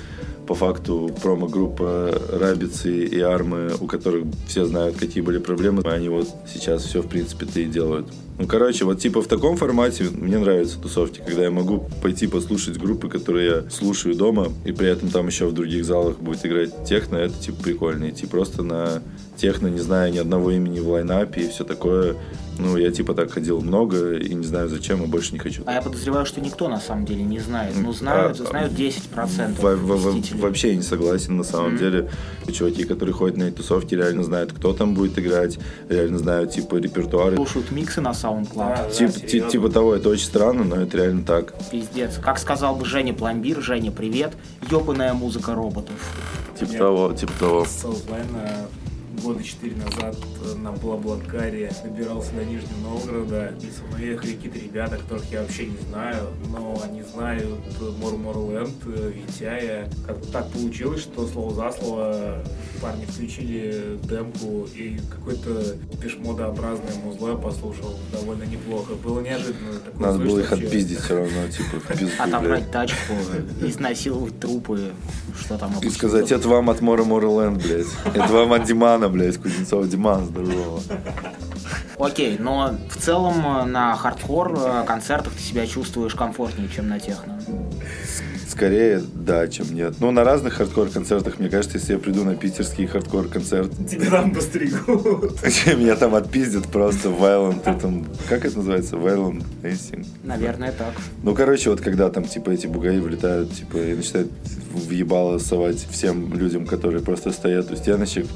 по факту промо-группа Рабицы и Армы, у которых все знают, какие были проблемы, они вот сейчас все, в принципе-то и делают. Ну, короче, вот типа в таком формате мне нравятся тусовки, когда я могу пойти послушать группы, которые я слушаю дома, и при этом там еще в других залах будет играть техно, это типа прикольно. Идти просто на техно, не зная ни одного имени в лайнапе и все такое. Ну, я типа так ходил много и не знаю зачем, и больше не хочу. А я подозреваю, что никто на самом деле не знает. Ну, знают, А, знают 10% Во- во- во- вообще я не согласен, на самом Мгм. деле. Чуваки, которые ходят на эти тусовки, реально знают, кто там будет играть, реально знают, типа, репертуары. Слушают миксы на SoundCloud. Да. Тип- серьезно. ти- типа того, это очень странно, но это реально так. Пиздец. Как сказал бы Женя Пломбир, Женя, привет. Ёбаная музыка роботов. Типа того, типа того. Года четыре назад э, на Блаблакаре добирался до Нижнего Новгорода, и со мной ехали какие-то ребята, которых я вообще не знаю, но они знают Морморленд, Витяя. Как так получилось, что слово за слово парни включили демку и какой-то пешмодообразное музло послушал довольно неплохо. Было неожиданно такое Надо было их вообще. отпиздить все равно, типа, [laughs] блядь. Отобрать тачку, изнасиловать трупы, что там И обычно сказать, это вам от Мора Морленд, блядь. Это вам от Димана, блядь, Кузнецова. Диман, здорово. Окей, но в целом э, на хардкор э, концертах ты себя чувствуешь комфортнее, чем на техно. Скорее, да, чем нет. Ну, на разных хардкор-концертах, мне кажется, если я приду на питерский хардкор-концерт, Тебя там постригут. [laughs] меня там отпиздят просто Violent, этом, как это называется? Violent Dancing. Наверное, так. Ну, короче, вот когда там, типа, эти бугаи влетают, типа, и начинают в ебало совать всем людям, которые просто стоят у стеночек,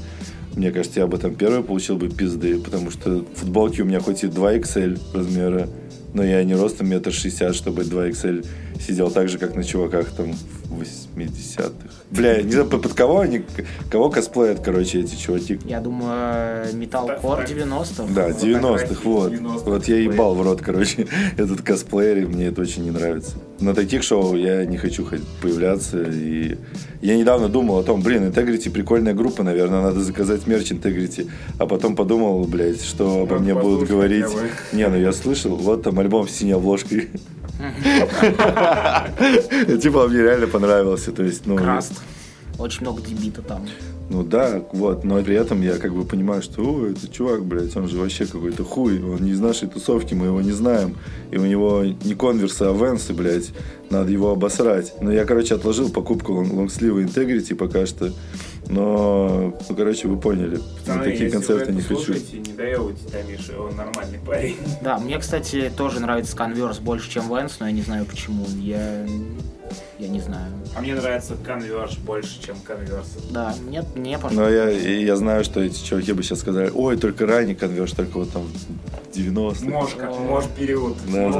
мне кажется, я бы там первый получил бы пизды, потому что футболки у меня хоть и 2XL размера, но я не ростом метр шестьдесят, чтобы 2XL сидел так же, как на чуваках там в 80-х. Бля, не знаю, под кого они, кого косплеят, короче, эти чуваки. Я думаю, металкор Так, так. 90-х. Да, 90-х, Фотографии вот. 90-х Вот я ебал в рот, короче, [laughs] этот косплеер, и мне это очень не нравится. На таких шоу я не хочу появляться, и я недавно думал о том, блин, Integrity прикольная группа, наверное, надо заказать мерч Integrity, а потом подумал, блядь, что обо мне будут говорить. Не, ну я слышал, вот там альбом с синей обложкой. [laughs] [laughs] Типа мне реально понравился, то есть, ну... Краст. Очень много дебита там. Ну да, вот, но при этом я как бы понимаю, что о, это чувак, блядь, он же вообще какой-то хуй, он не из нашей тусовки, мы его не знаем, и у него не конверсы, а венсы, блядь, надо его обосрать. Но я, короче, отложил покупку лон- лонгслива Integrity пока что, но, ну, короче, вы поняли, на Пацаны, такие если концерты не хочу. слушаете, не доебывайте Тамиши, он нормальный парень. Да, мне, кстати, тоже нравится конверс больше, чем Венс, но я не знаю почему. Я, я не знаю. А мне нравится конверш больше, чем конверс. Да, мне, мне Но пожалуйста. я, я знаю, что эти чуваки бы сейчас сказали, ой, только ранний конверш, только вот там 90 Можешь, как, можешь период. Да, да.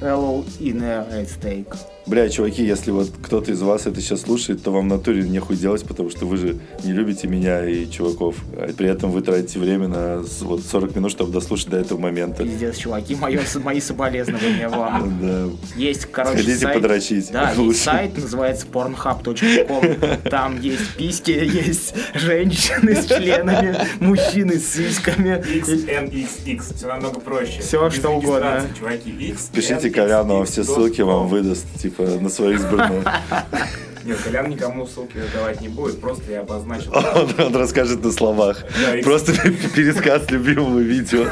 Hello in a steak. Бля, чуваки, если вот кто-то из вас это сейчас слушает, то вам в натуре нехуй делать, потому что вы же не любите меня и чуваков. А при этом вы тратите время на вот 40 минут, чтобы дослушать до этого момента. Пиздец, чуваки, моё, мои соболезнования вам. Да. Есть, короче, сайт. подрочить. Да, сайт, называется pornhub.com. Там есть письки, [laughs] есть женщины с членами, мужчины с сиськами. XNXX. Все намного проще. Всё, Без что угодно. Чуваки, X, Пишите Коляну, он все ссылки вам выдаст, типа, на свои избранные. [laughs] Нет, Колян никому ссылки давать не будет, просто я обозначил. [laughs] Он, он расскажет на словах. Да, и- Просто пересказ любимого видео.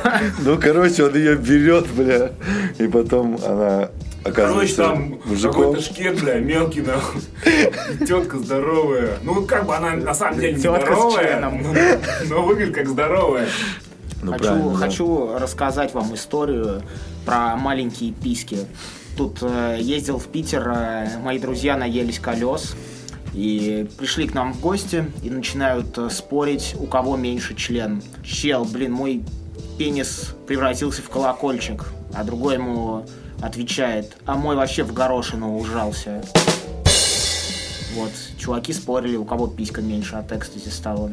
Ну, короче, он ее берет, бля. И потом она Короче, там какой-то шкет, бля, мелкий, нахуй. [laughs] Тетка здоровая. Ну, как бы она на самом деле не здоровая, но, но выглядит как здоровая. Ну, хочу, да. хочу рассказать вам историю про маленькие письки. Тут э, ездил в Питер, э, мои друзья наелись колес и пришли к нам в гости и начинают э, спорить, у кого меньше член. Чел, блин, мой пенис превратился в колокольчик, а другой ему отвечает, а мой вообще в горошину ужался. Вот, чуваки спорили, у кого писька меньше от экстази стала.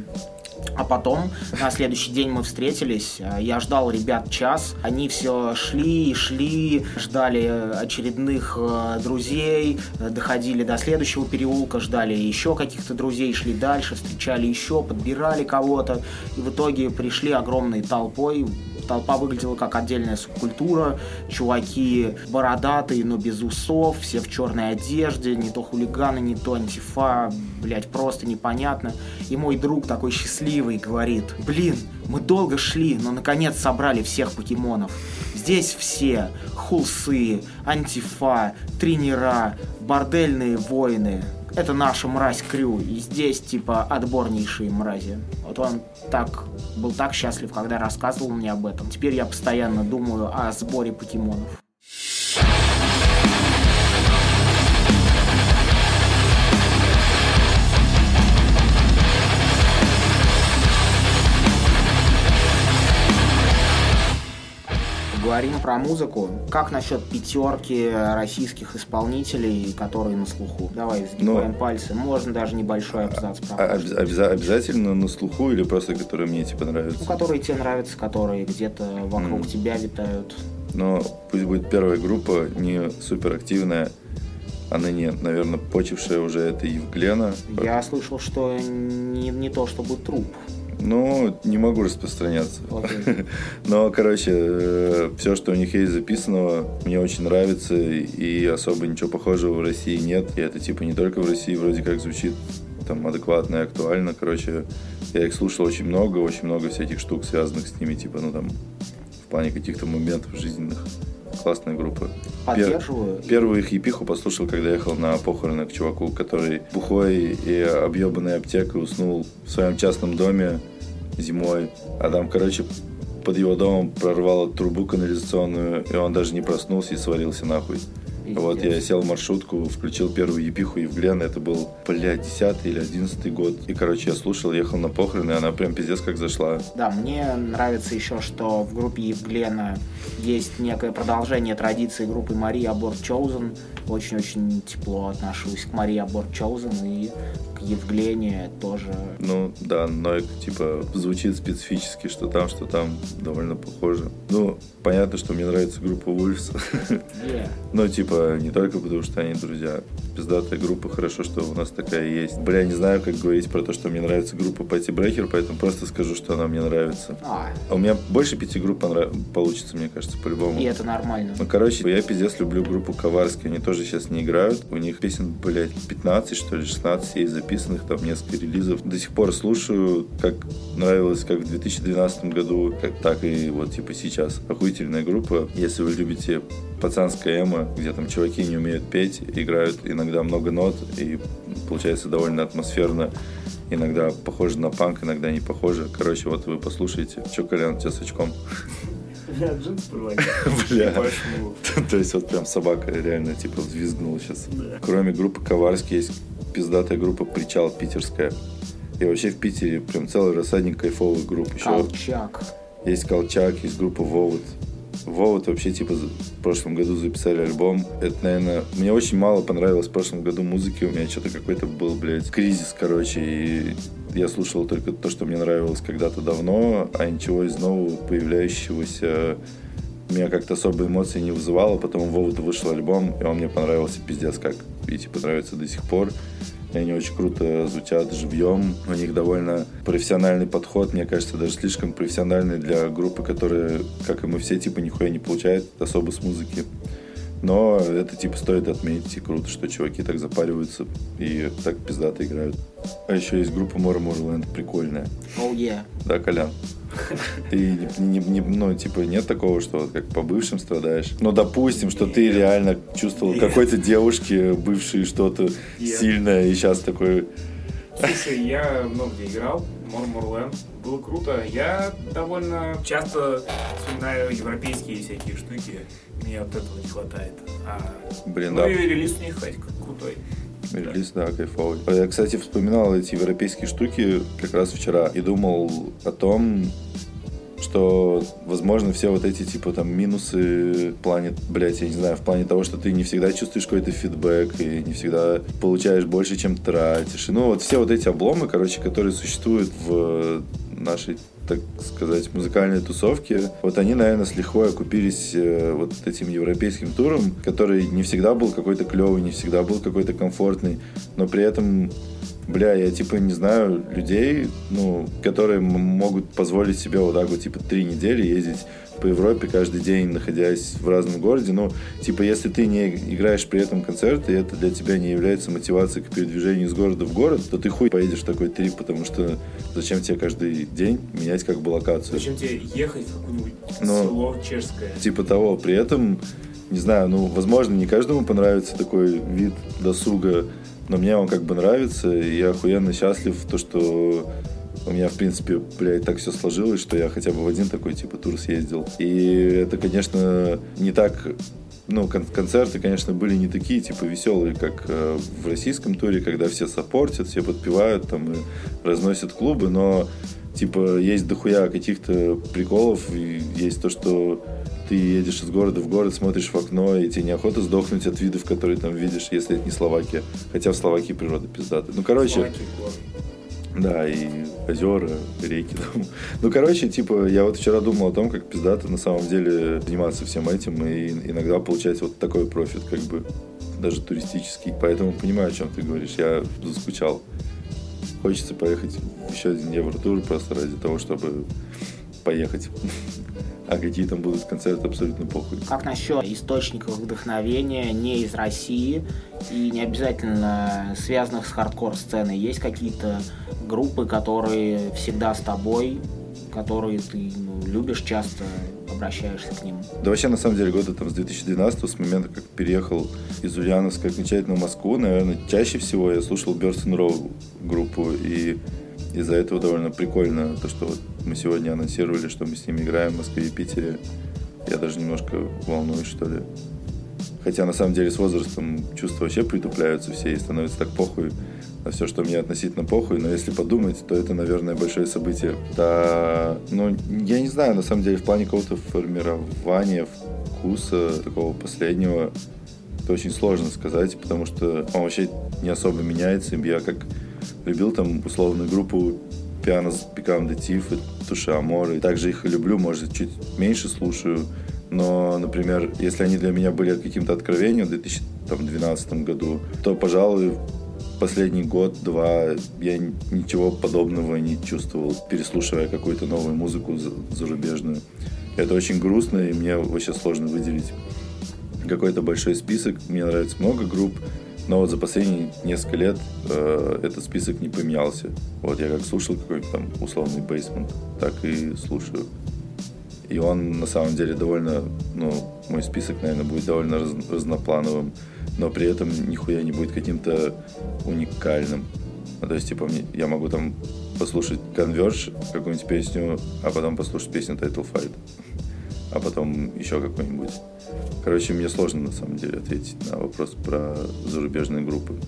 А потом, на следующий день мы встретились, а, я ждал ребят час, они все шли и шли, ждали очередных э, друзей, доходили до следующего переулка, ждали еще каких-то друзей, шли дальше, встречали еще, подбирали кого-то, и в итоге пришли огромной толпой, толпа выглядела как отдельная субкультура. Чуваки бородатые, но без усов, все в черной одежде, не то хулиганы, не то антифа, блять, просто непонятно. И мой друг такой счастливый говорит, блин, мы долго шли, но наконец собрали всех покемонов. Здесь все хулсы, антифа, тренера, бордельные воины, это наша мразь Крю, и здесь, типа, отборнейшие мрази. Вот он так был так счастлив, когда рассказывал мне об этом. Теперь я постоянно думаю о сборе покемонов. Говорим про музыку. Как насчет пятерки российских исполнителей, которые на слуху? Давай сгибаем ну, пальцы. Можно даже небольшой абзац а, обяза- Обязательно на слуху или просто которые мне типа нравятся? Ну, которые тебе нравятся, которые где-то вокруг mm. тебя витают. Но пусть будет первая группа, не супер активная, а ныне, наверное, почившая уже это Евглена. Я слышал, что не, не то чтобы труп. Ну, не могу распространяться. Okay. [laughs] Но, короче, э, все, что у них есть записанного, мне очень нравится, и особо ничего похожего в России нет. И это типа не только в России вроде как звучит там адекватно и актуально. Короче, я их слушал очень много, очень много всяких штук, связанных с ними, типа, ну там, в плане каких-то моментов жизненных. Классная группа. Поддерживаю. Пер, первую их епиху послушал, когда ехал на похороны к чуваку, который бухой и объебанной аптекой уснул в своем частном доме зимой. А там, короче, под его домом прорвало трубу канализационную, и он даже не проснулся и свалился нахуй. Вот я сел в маршрутку, включил первую епиху Евглена, это был, блядь, 10 или 11 год. И, короче, я слушал, ехал на похороны, и она прям пиздец как зашла. Да, мне нравится еще, что в группе Евглена есть некое продолжение традиции группы Мария Аборт Chosen. Очень-очень тепло отношусь к Марии Аборт Chosen и к Евглене тоже. Ну, да, но типа звучит специфически, что там, что там довольно похоже. Ну, понятно, что мне нравится группа Wolves. Yeah. но типа не только потому, что они друзья. Пиздатая группа, хорошо, что у нас такая есть. Бля, не знаю, как говорить про то, что мне нравится группа Пати Брекер, поэтому просто скажу, что она мне нравится. А, а у меня больше пяти групп понрав... получится, мне кажется, по-любому. И это нормально. Ну, короче, я пиздец люблю группу Коварский. Они тоже сейчас не играют. У них песен, блядь, 15, что ли, 16 есть записанных, там несколько релизов. До сих пор слушаю, как нравилось, как в 2012 году, как так и вот типа сейчас. Охуительная группа. Если вы любите пацанская эмо, где там чуваки не умеют петь, играют иногда много нот, и получается довольно атмосферно. Иногда похоже на панк, иногда не похоже. Короче, вот вы послушайте. Че, Колян, у тебя с очком? [laughs] [laughs] Бля. [laughs] То есть вот прям собака реально типа взвизгнула сейчас. Кроме группы Коварский есть пиздатая группа Причал питерская. И вообще в Питере прям целый рассадник кайфовых групп. Еще Колчак. Есть Колчак, есть группа Вовод. Вовод вообще типа в прошлом году записали альбом. Это, наверное, мне очень мало понравилось в прошлом году музыки. У меня что-то какой-то был, блядь, кризис, короче. И я слушал только то, что мне нравилось когда-то давно, а ничего из нового появляющегося меня как-то особо эмоций не вызывало. Потом у Вовода вышел альбом, и он мне понравился пиздец как. И типа до сих пор. И они очень круто звучат живьем. У них довольно профессиональный подход, мне кажется, даже слишком профессиональный для группы, которая, как и мы все, типа нихуя не получает особо с музыки. Но это типа стоит отметить, и круто, что чуваки так запариваются и так пиздато играют. А еще есть группа More Moreland, прикольная. Oh yeah. Да, Колян. И не, не, ну, типа, нет такого, что как по бывшим страдаешь. Но допустим, что ты реально чувствовал какой-то девушке бывшей что-то сильное, и сейчас такой... Слушай, я много где играл, Морморленд, было круто. Я довольно часто вспоминаю европейские всякие штуки, мне вот этого не хватает. А, Блин, ну да. и релиз у них, кстати, крутой. Релиз, да, кайфовый. Я, кстати, вспоминал эти европейские штуки как раз вчера и думал о том, что, возможно, все вот эти, типа, там, минусы в плане, блядь, я не знаю, в плане того, что ты не всегда чувствуешь какой-то фидбэк и не всегда получаешь больше, чем тратишь. И, ну, вот все вот эти обломы, короче, которые существуют в нашей так сказать, музыкальной тусовки, вот они, наверное, с лихвой окупились э, вот этим европейским туром, который не всегда был какой-то клевый, не всегда был какой-то комфортный, но при этом бля, я типа не знаю людей, ну, которые могут позволить себе вот так вот типа три недели ездить по Европе каждый день, находясь в разном городе. Ну, типа, если ты не играешь при этом концерт, и это для тебя не является мотивацией к передвижению из города в город, то ты хуй поедешь в такой трип, потому что зачем тебе каждый день менять как бы локацию? Зачем тебе ехать в какое-нибудь Но, село чешское? Типа того. При этом, не знаю, ну, возможно, не каждому понравится такой вид досуга, но мне он как бы нравится, и я охуенно счастлив, то, что у меня, в принципе, блядь, так все сложилось, что я хотя бы в один такой, типа, тур съездил. И это, конечно, не так ну, кон- концерты, конечно, были не такие, типа, веселые, как э, в российском туре, когда все саппортят, все подпевают там и разносят клубы, но, типа, есть дохуя каких-то приколов, и есть то, что ты едешь из города в город, смотришь в окно, и тебе неохота сдохнуть от видов, которые там видишь, если это не Словакия. Хотя в Словакии природа пиздата. Ну, короче... Да, и озера, реки. Там. [laughs] Ну, короче, типа, я вот вчера думал о том, как пиздато на самом деле заниматься всем этим и иногда получать вот такой профит, как бы, даже туристический. Поэтому понимаю, о чем ты говоришь. Я заскучал. Хочется поехать еще один Евротур просто ради того, чтобы поехать. [laughs] А какие там будут концерты, абсолютно похуй. Как насчет источников вдохновения не из России и не обязательно связанных с хардкор-сценой? Есть какие-то группы, которые всегда с тобой, которые ты ну, любишь часто, обращаешься к ним? Да вообще, на самом деле, года там с 2012, с момента, как переехал из Ульяновска окончательно в Москву, наверное, чаще всего я слушал Birds and Row группу, и из-за этого довольно прикольно, то, что вот мы сегодня анонсировали, что мы с ними играем в Москве и Питере. Я даже немножко волнуюсь, что ли. Хотя на самом деле с возрастом чувства вообще притупляются все и становится так похуй на все, что мне относительно похуй. Но если подумать, то это, наверное, большое событие. Да, ну, я не знаю, на самом деле, в плане какого-то формирования вкуса такого последнего, это очень сложно сказать, потому что он вообще не особо меняется. Я как любил там условную группу Pianos Become the Thief и Туши Аморы. Также их и люблю, может, чуть меньше слушаю. Но, например, если они для меня были каким-то откровением в 2012 году, то, пожалуй, последний год-два я ничего подобного не чувствовал, переслушивая какую-то новую музыку зарубежную. Это очень грустно, и мне вообще сложно выделить какой-то большой список. Мне нравится много групп, но вот за последние несколько лет э, этот список не поменялся. Вот я как слушал какой-то там условный бейсмент, так и слушаю. И он на самом деле довольно, ну, мой список, наверное, будет довольно раз, разноплановым, но при этом нихуя не будет каким-то уникальным. Ну, то есть, типа, мне, я могу там послушать Converge, какую-нибудь песню, а потом послушать песню Title Fight, а потом еще какую-нибудь. Короче, мне сложно на самом деле ответить на вопрос про зарубежные группы.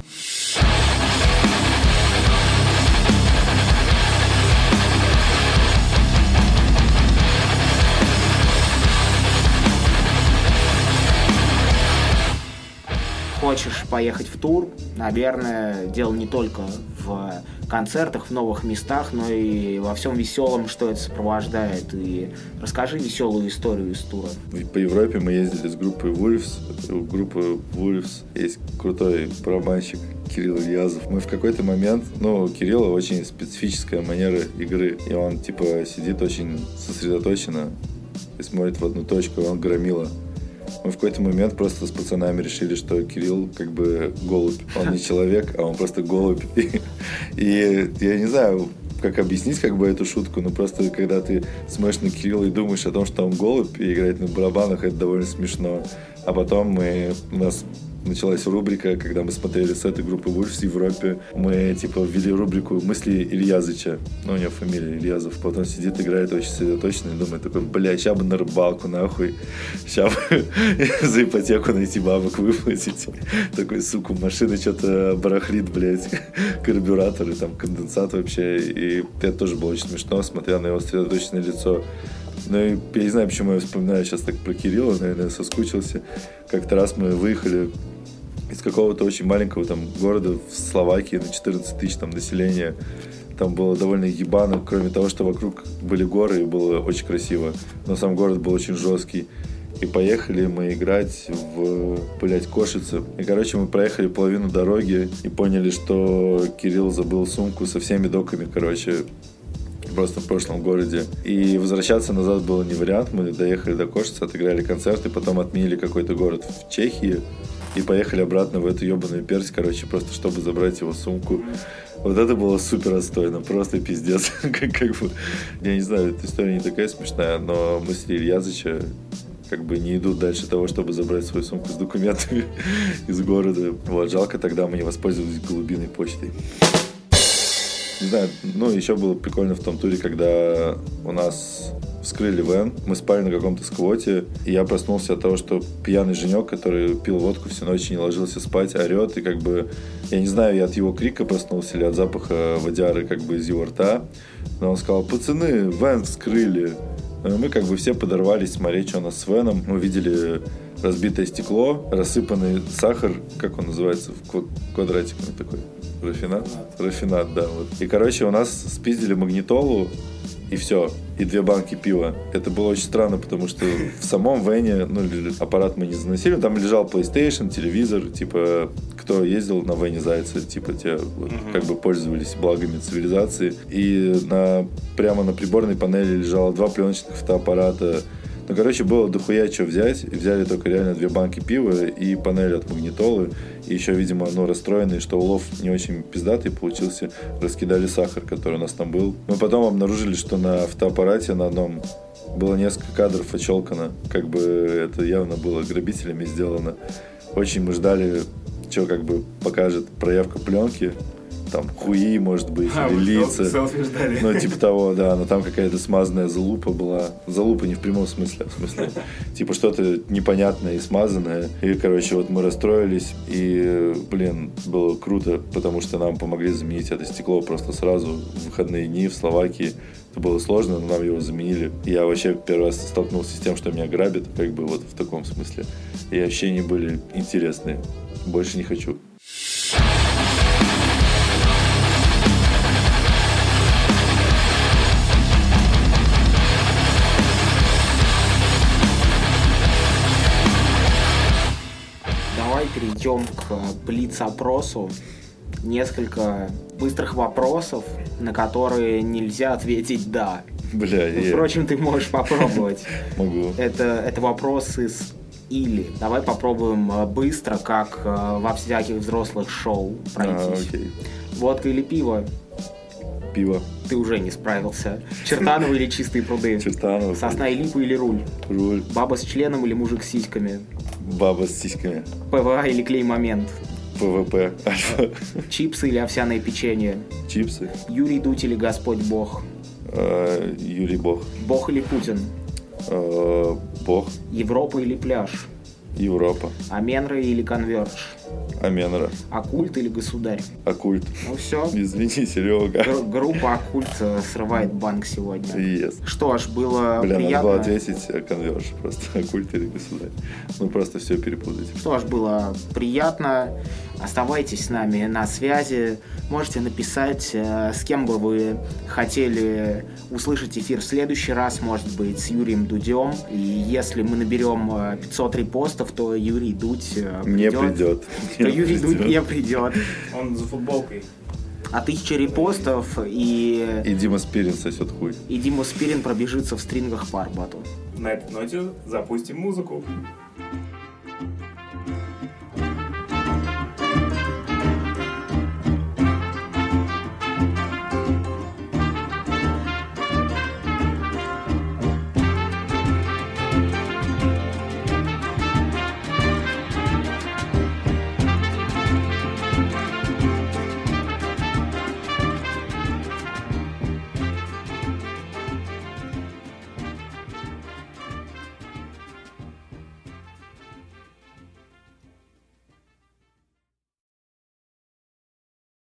Хочешь поехать в тур, наверное, дело не только в концертах, в новых местах, но и во всем веселом, что это сопровождает. И расскажи веселую историю из тура. По Европе мы ездили с группой Wolves. У группы Wolves есть крутой барабанщик Кирилл Ильязов. Мы в какой-то момент, ну, у Кирилла очень специфическая манера игры, и он, типа, сидит очень сосредоточенно и смотрит в одну точку, он громила мы в какой-то момент просто с пацанами решили, что Кирилл как бы голубь. Он не [laughs] человек, а он просто голубь. И, [laughs] и я не знаю, как объяснить как бы эту шутку, но просто когда ты смотришь на Кирилла и думаешь о том, что он голубь и играет на барабанах, это довольно смешно. А потом мы, у нас началась рубрика, когда мы смотрели с этой группы Wolves в Европе. Мы, типа, ввели рубрику «Мысли Ильязыча». Ну, у него фамилия Ильязов. Потом сидит, играет очень сосредоточенно и думает такой, бля, ща бы на рыбалку, нахуй. Ща бы [laughs] за ипотеку найти бабок выплатить. Такой, сука, машина что-то барахлит, блядь. [laughs] Карбюраторы, там, конденсат вообще. И это тоже было очень смешно, смотря на его сосредоточенное лицо. Ну и я не знаю, почему я вспоминаю сейчас так про Кирилла, наверное, соскучился. Как-то раз мы выехали из какого-то очень маленького там города в Словакии на 14 тысяч там населения. Там было довольно ебано, кроме того, что вокруг были горы и было очень красиво. Но сам город был очень жесткий. И поехали мы играть в, блядь, Кошице. И, короче, мы проехали половину дороги и поняли, что Кирилл забыл сумку со всеми доками, короче, просто в прошлом городе. И возвращаться назад было не вариант. Мы доехали до Кошицы, отыграли концерт, и потом отменили какой-то город в Чехии. И поехали обратно в эту ебаную персть, короче, просто чтобы забрать его сумку. Вот это было супер отстойно, просто пиздец. [laughs] как, как бы, я не знаю, эта история не такая смешная, но мысли Ильязыча как бы не идут дальше того, чтобы забрать свою сумку с документами [laughs] из города. Вот, жалко тогда мы не воспользовались голубиной почтой. Не знаю, ну, еще было прикольно в том туре, когда у нас вскрыли вен, мы спали на каком-то сквоте, и я проснулся от того, что пьяный женек, который пил водку всю ночь и не ложился спать, орет, и как бы, я не знаю, я от его крика проснулся или от запаха водяры как бы из его рта, но он сказал, пацаны, вен вскрыли. Ну, мы как бы все подорвались смотреть, что у нас с веном. Мы видели разбитое стекло, рассыпанный сахар, как он называется, в квадратик такой, рафинат? Рафинат, да. Вот. И, короче, у нас спиздили магнитолу, и все, и две банки пива. Это было очень странно, потому что в самом вене, ну, аппарат мы не заносили, там лежал PlayStation, телевизор, типа, кто ездил на вене Зайца, типа, те вот, как бы пользовались благами цивилизации. И на, прямо на приборной панели лежало два пленочных фотоаппарата, ну, короче, было дохуя что взять. Взяли только реально две банки пива и панель от магнитолы. И еще, видимо, ну, расстроенные, что улов не очень пиздатый получился, раскидали сахар, который у нас там был. Мы потом обнаружили, что на фотоаппарате на одном было несколько кадров отщелкано. Как бы это явно было грабителями сделано. Очень мы ждали, что как бы покажет проявка пленки там хуи, может быть, а, или лица. Ждали. Ну, типа того, да, но там какая-то смазанная залупа была. Залупа не в прямом смысле, а в смысле, типа что-то непонятное и смазанное. И, короче, вот мы расстроились, и, блин, было круто, потому что нам помогли заменить это стекло просто сразу в выходные дни в Словакии. Это было сложно, но нам его заменили. Я вообще первый раз столкнулся с тем, что меня грабят, как бы вот в таком смысле. И ощущения были интересные. Больше не хочу. Перейдем к блиц-опросу. Несколько быстрых вопросов, на которые нельзя ответить «да». Бля, ну, Впрочем, ты можешь попробовать. [laughs] Могу. Это, это вопрос из или. Давай попробуем э, быстро, как э, во всяких взрослых шоу пройтись. А, окей. Водка или пиво? Пиво. Ты уже не справился. Чертаново или чистые пруды? Чертаново. Сосна и липа или руль? Руль. Баба с членом или мужик с сиськами? Баба с сиськами. ПВА или клей-момент? ПВП. Чипсы или овсяное печенье? Чипсы. Юрий Дудь или Господь Бог? Э, Юрий Бог. Бог или Путин? Э, Бог. Европа или пляж? Европа. Аменра или Конвердж? Аменра. Оккульт или государь? Оккульт. Ну все. Извини, Серега. Гр- группа Оккульт э, срывает банк сегодня. Yes. Что ж, было Бля, приятно... надо было ответить э, конверж. Просто [laughs] Оккульт или государь. Ну просто все перепутать. Что ж, было приятно. Оставайтесь с нами на связи. Можете написать, э, с кем бы вы хотели услышать эфир в следующий раз, может быть, с Юрием Дудем. И если мы наберем 500 репостов, то Юрий Дудь придет. Не придет. То Юрий Дудь не придет. Он за футболкой. А тысяча репостов и... И Дима Спирин сосет хуй. И Дима Спирин пробежится в стрингах по Арбату. На этой ноте запустим музыку.